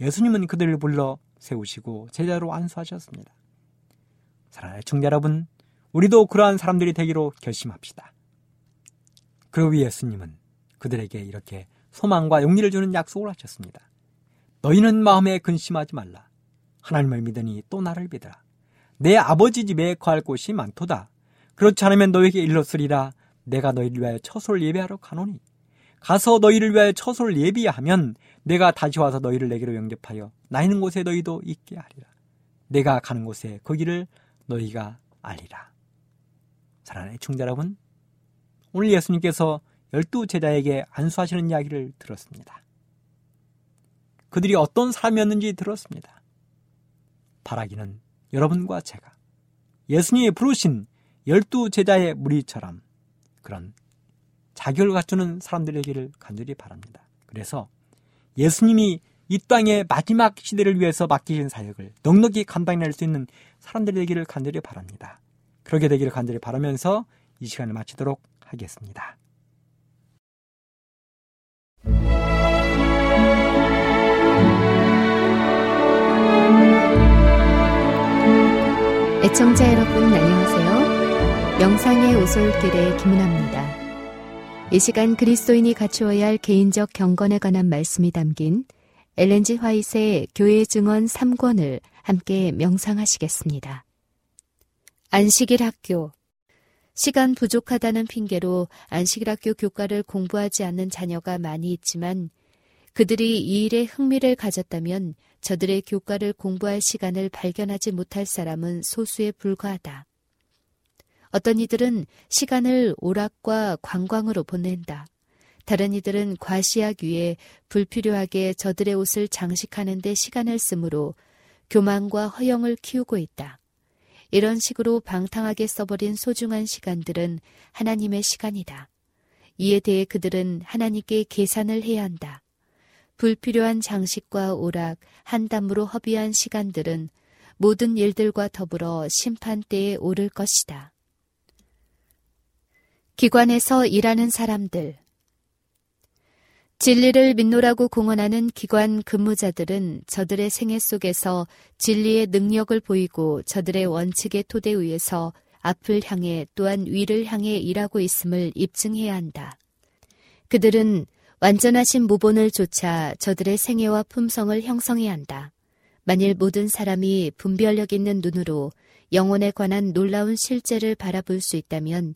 예수님은 그들을 불러 세우시고 제자로 안수하셨습니다. 사랑하는 청자 여러분, 우리도 그러한 사람들이 되기로 결심합시다. 그리고 예수님은 그들에게 이렇게 소망과 용기를 주는 약속을 하셨습니다. 너희는 마음에 근심하지 말라. 하나님을 믿으니 또 나를 믿으라. 내 아버지 집에 거할 곳이 많도다. 그렇지 않으면 너에게 일렀으리라. 내가 너희를 위하여 처소를 예배하러 가노니. 가서 너희를 위하여 처소를 예비하면 내가 다시 와서 너희를 내게로 영접하여 나 있는 곳에 너희도 있게 하리라. 내가 가는 곳에 그 길을 너희가 알리라. 사랑하는 청자 여러분, 오늘 예수님께서 열두 제자에게 안수하시는 이야기를 들었습니다. 그들이 어떤 사람이었는지 들었습니다. 바라기는 여러분과 제가 예수님이 부르신 열두 제자의 무리처럼 그런 자격을 갖추는 사람들에게를 간절히 바랍니다. 그래서 예수님이 이 땅의 마지막 시대를 위해서 맡기신 사역을 넉넉히 감당할 수 있는 사람들이 되기를 간절히 바랍니다. 그렇게 되기를 간절히 바라면서 이 시간을 마치도록 하겠습니다. 애청자 여러분 안녕하세요. 명상의 오솔길의 김은아입니다. 이 시간 그리스도인이 갖추어야 할 개인적 경건에 관한 말씀이 담긴 엘렌지 화이트의 교회 증언 3권을 함께 명상하시겠습니다. 안식일 학교 시간 부족하다는 핑계로 안식일 학교 교과를 공부하지 않는 자녀가 많이 있지만 그들이 이 일에 흥미를 가졌다면 저들의 교과를 공부할 시간을 발견하지 못할 사람은 소수에 불과하다. 어떤 이들은 시간을 오락과 관광으로 보낸다. 다른 이들은 과시약 위에 불필요하게 저들의 옷을 장식하는 데 시간을 쓰므로 교만과 허영을 키우고 있다. 이런 식으로 방탕하게 써버린 소중한 시간들은 하나님의 시간이다. 이에 대해 그들은 하나님께 계산을 해야 한다. 불필요한 장식과 오락, 한담으로 허비한 시간들은 모든 일들과 더불어 심판대에 오를 것이다. 기관에서 일하는 사람들 진리를 믿노라고 공언하는 기관 근무자들은 저들의 생애 속에서 진리의 능력을 보이고 저들의 원칙의 토대 위에서 앞을 향해 또한 위를 향해 일하고 있음을 입증해야 한다. 그들은 완전하신 모본을 쫓아 저들의 생애와 품성을 형성해야 한다. 만일 모든 사람이 분별력 있는 눈으로 영혼에 관한 놀라운 실제를 바라볼 수 있다면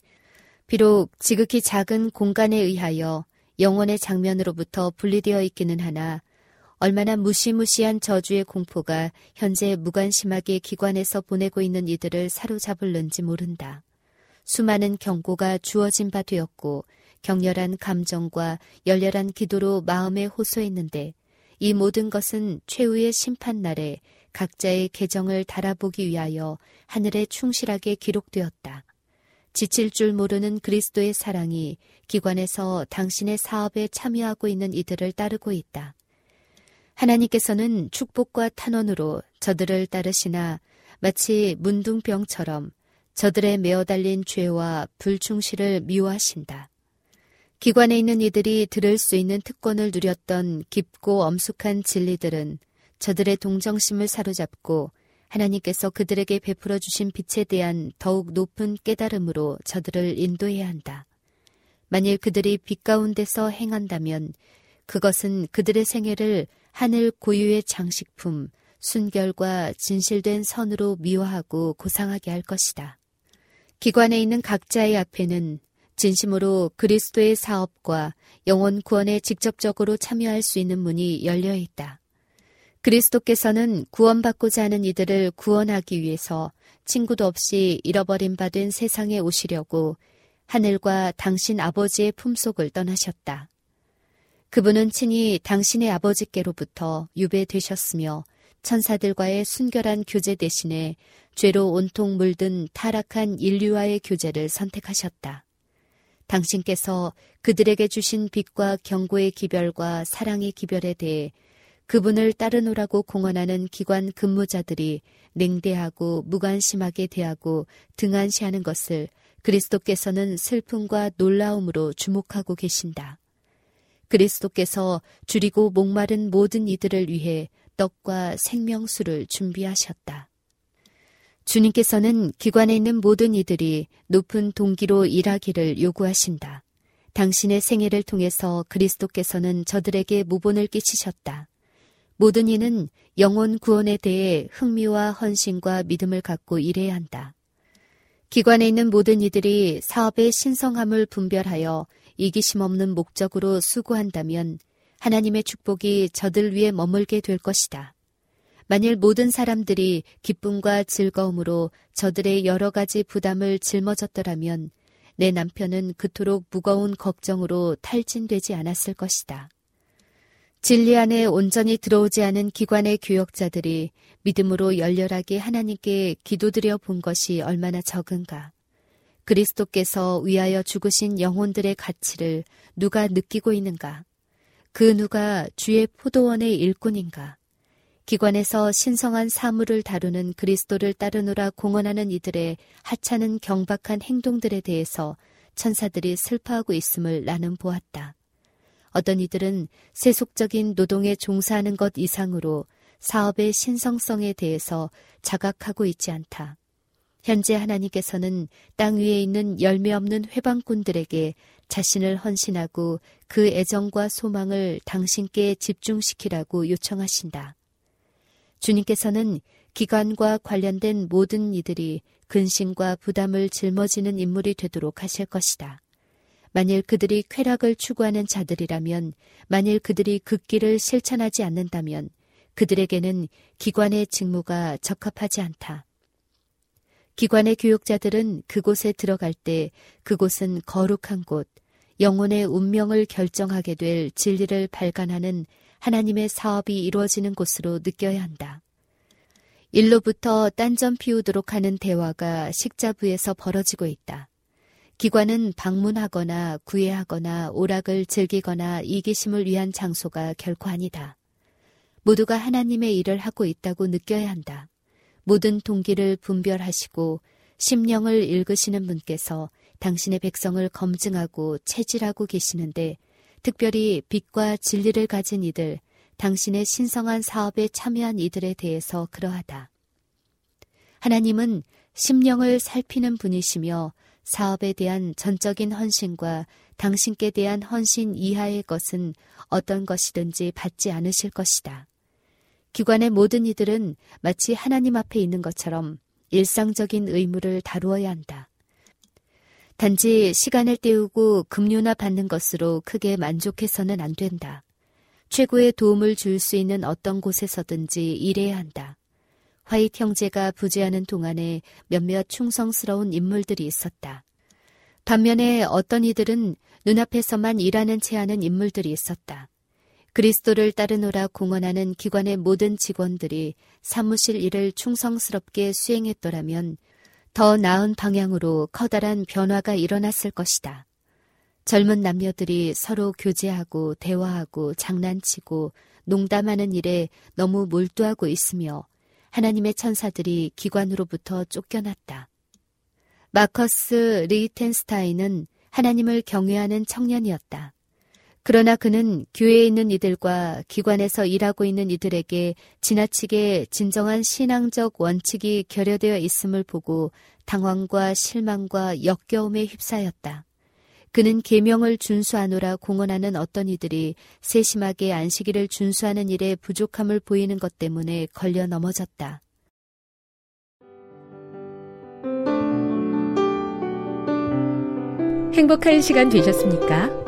비록 지극히 작은 공간에 의하여 영혼의 장면으로부터 분리되어 있기는 하나 얼마나 무시무시한 저주의 공포가 현재 무관심하게 기관에서 보내고 있는 이들을 사로잡을는지 모른다. 수많은 경고가 주어진 바 되었고 격렬한 감정과 열렬한 기도로 마음에 호소했는데 이 모든 것은 최후의 심판날에 각자의 계정을 달아보기 위하여 하늘에 충실하게 기록되었다. 지칠 줄 모르는 그리스도의 사랑이 기관에서 당신의 사업에 참여하고 있는 이들을 따르고 있다. 하나님께서는 축복과 탄원으로 저들을 따르시나 마치 문둥병처럼 저들의 메어 달린 죄와 불충실을 미워하신다. 기관에 있는 이들이 들을 수 있는 특권을 누렸던 깊고 엄숙한 진리들은 저들의 동정심을 사로잡고 하나님께서 그들에게 베풀어 주신 빛에 대한 더욱 높은 깨달음으로 저들을 인도해야 한다. 만일 그들이 빛 가운데서 행한다면 그것은 그들의 생애를 하늘 고유의 장식품, 순결과 진실된 선으로 미워하고 고상하게 할 것이다. 기관에 있는 각자의 앞에는 진심으로 그리스도의 사업과 영혼 구원에 직접적으로 참여할 수 있는 문이 열려 있다. 그리스도께서는 구원받고자 하는 이들을 구원하기 위해서 친구도 없이 잃어버린 바 된 세상에 오시려고 하늘과 당신 아버지의 품속을 떠나셨다. 그분은 친히 당신의 아버지께로부터 유배되셨으며 천사들과의 순결한 교제 대신에 죄로 온통 물든 타락한 인류와의 교제를 선택하셨다. 당신께서 그들에게 주신 빛과 경고의 기별과 사랑의 기별에 대해 그분을 따르노라고 공언하는 기관 근무자들이 냉대하고 무관심하게 대하고 등한시하는 것을 그리스도께서는 슬픔과 놀라움으로 주목하고 계신다. 그리스도께서 줄이고 목마른 모든 이들을 위해 떡과 생명수를 준비하셨다. 주님께서는 기관에 있는 모든 이들이 높은 동기로 일하기를 요구하신다. 당신의 생애를 통해서 그리스도께서는 저들에게 모본을 끼치셨다. 모든 이는 영혼 구원에 대해 흥미와 헌신과 믿음을 갖고 일해야 한다. 기관에 있는 모든 이들이 사업의 신성함을 분별하여 이기심 없는 목적으로 수고한다면 하나님의 축복이 저들 위에 머물게 될 것이다. 만일 모든 사람들이 기쁨과 즐거움으로 저들의 여러 가지 부담을 짊어졌더라면 내 남편은 그토록 무거운 걱정으로 탈진되지 않았을 것이다. 진리 안에 온전히 들어오지 않은 기관의 교역자들이 믿음으로 열렬하게 하나님께 기도드려 본 것이 얼마나 적은가. 그리스도께서 위하여 죽으신 영혼들의 가치를 누가 느끼고 있는가? 그 누가 주의 포도원의 일꾼인가? 기관에서 신성한 사물을 다루는 그리스도를 따르노라 공언하는 이들의 하찮은 경박한 행동들에 대해서 천사들이 슬퍼하고 있음을 나는 보았다. 어떤 이들은 세속적인 노동에 종사하는 것 이상으로 사업의 신성성에 대해서 자각하고 있지 않다. 현재 하나님께서는 땅 위에 있는 열매 없는 회방꾼들에게 자신을 헌신하고 그 애정과 소망을 당신께 집중시키라고 요청하신다. 주님께서는 기관과 관련된 모든 이들이 근심과 부담을 짊어지는 인물이 되도록 하실 것이다. 만일 그들이 쾌락을 추구하는 자들이라면, 만일 그들이 극기를 실천하지 않는다면, 그들에게는 기관의 직무가 적합하지 않다. 기관의 교육자들은 그곳에 들어갈 때 그곳은 거룩한 곳, 영혼의 운명을 결정하게 될 진리를 발간하는 하나님의 사업이 이루어지는 곳으로 느껴야 한다. 일로부터 딴점 피우도록 하는 대화가 식자부에서 벌어지고 있다. 기관은 방문하거나 구애하거나 오락을 즐기거나 이기심을 위한 장소가 결코 아니다. 모두가 하나님의 일을 하고 있다고 느껴야 한다. 모든 동기를 분별하시고 심령을 읽으시는 분께서 당신의 백성을 검증하고 체질하고 계시는데 특별히 빛과 진리를 가진 이들, 당신의 신성한 사업에 참여한 이들에 대해서 그러하다. 하나님은 심령을 살피는 분이시며 사업에 대한 전적인 헌신과 당신께 대한 헌신 이하의 것은 어떤 것이든지 받지 않으실 것이다. 기관의 모든 이들은 마치 하나님 앞에 있는 것처럼 일상적인 의무를 다루어야 한다. 단지 시간을 때우고 급료나 받는 것으로 크게 만족해서는 안 된다. 최고의 도움을 줄 수 있는 어떤 곳에서든지 일해야 한다. 화이트 형제가 부재하는 동안에 몇몇 충성스러운 인물들이 있었다. 반면에 어떤 이들은 눈앞에서만 일하는 채 하는 인물들이 있었다. 그리스도를 따르노라 공언하는 기관의 모든 직원들이 사무실 일을 충성스럽게 수행했더라면 더 나은 방향으로 커다란 변화가 일어났을 것이다. 젊은 남녀들이 서로 교제하고 대화하고 장난치고 농담하는 일에 너무 몰두하고 있으며 하나님의 천사들이 기관으로부터 쫓겨났다. 마커스 리텐스타인은 하나님을 경외하는 청년이었다. 그러나 그는 교회에 있는 이들과 기관에서 일하고 있는 이들에게 지나치게 진정한 신앙적 원칙이 결여되어 있음을 보고 당황과 실망과 역겨움에 휩싸였다. 그는 계명을 준수하노라 공언하는 어떤 이들이 세심하게 안식일을 준수하는 일에 부족함을 보이는 것 때문에 걸려 넘어졌다. 행복한 시간 되셨습니까?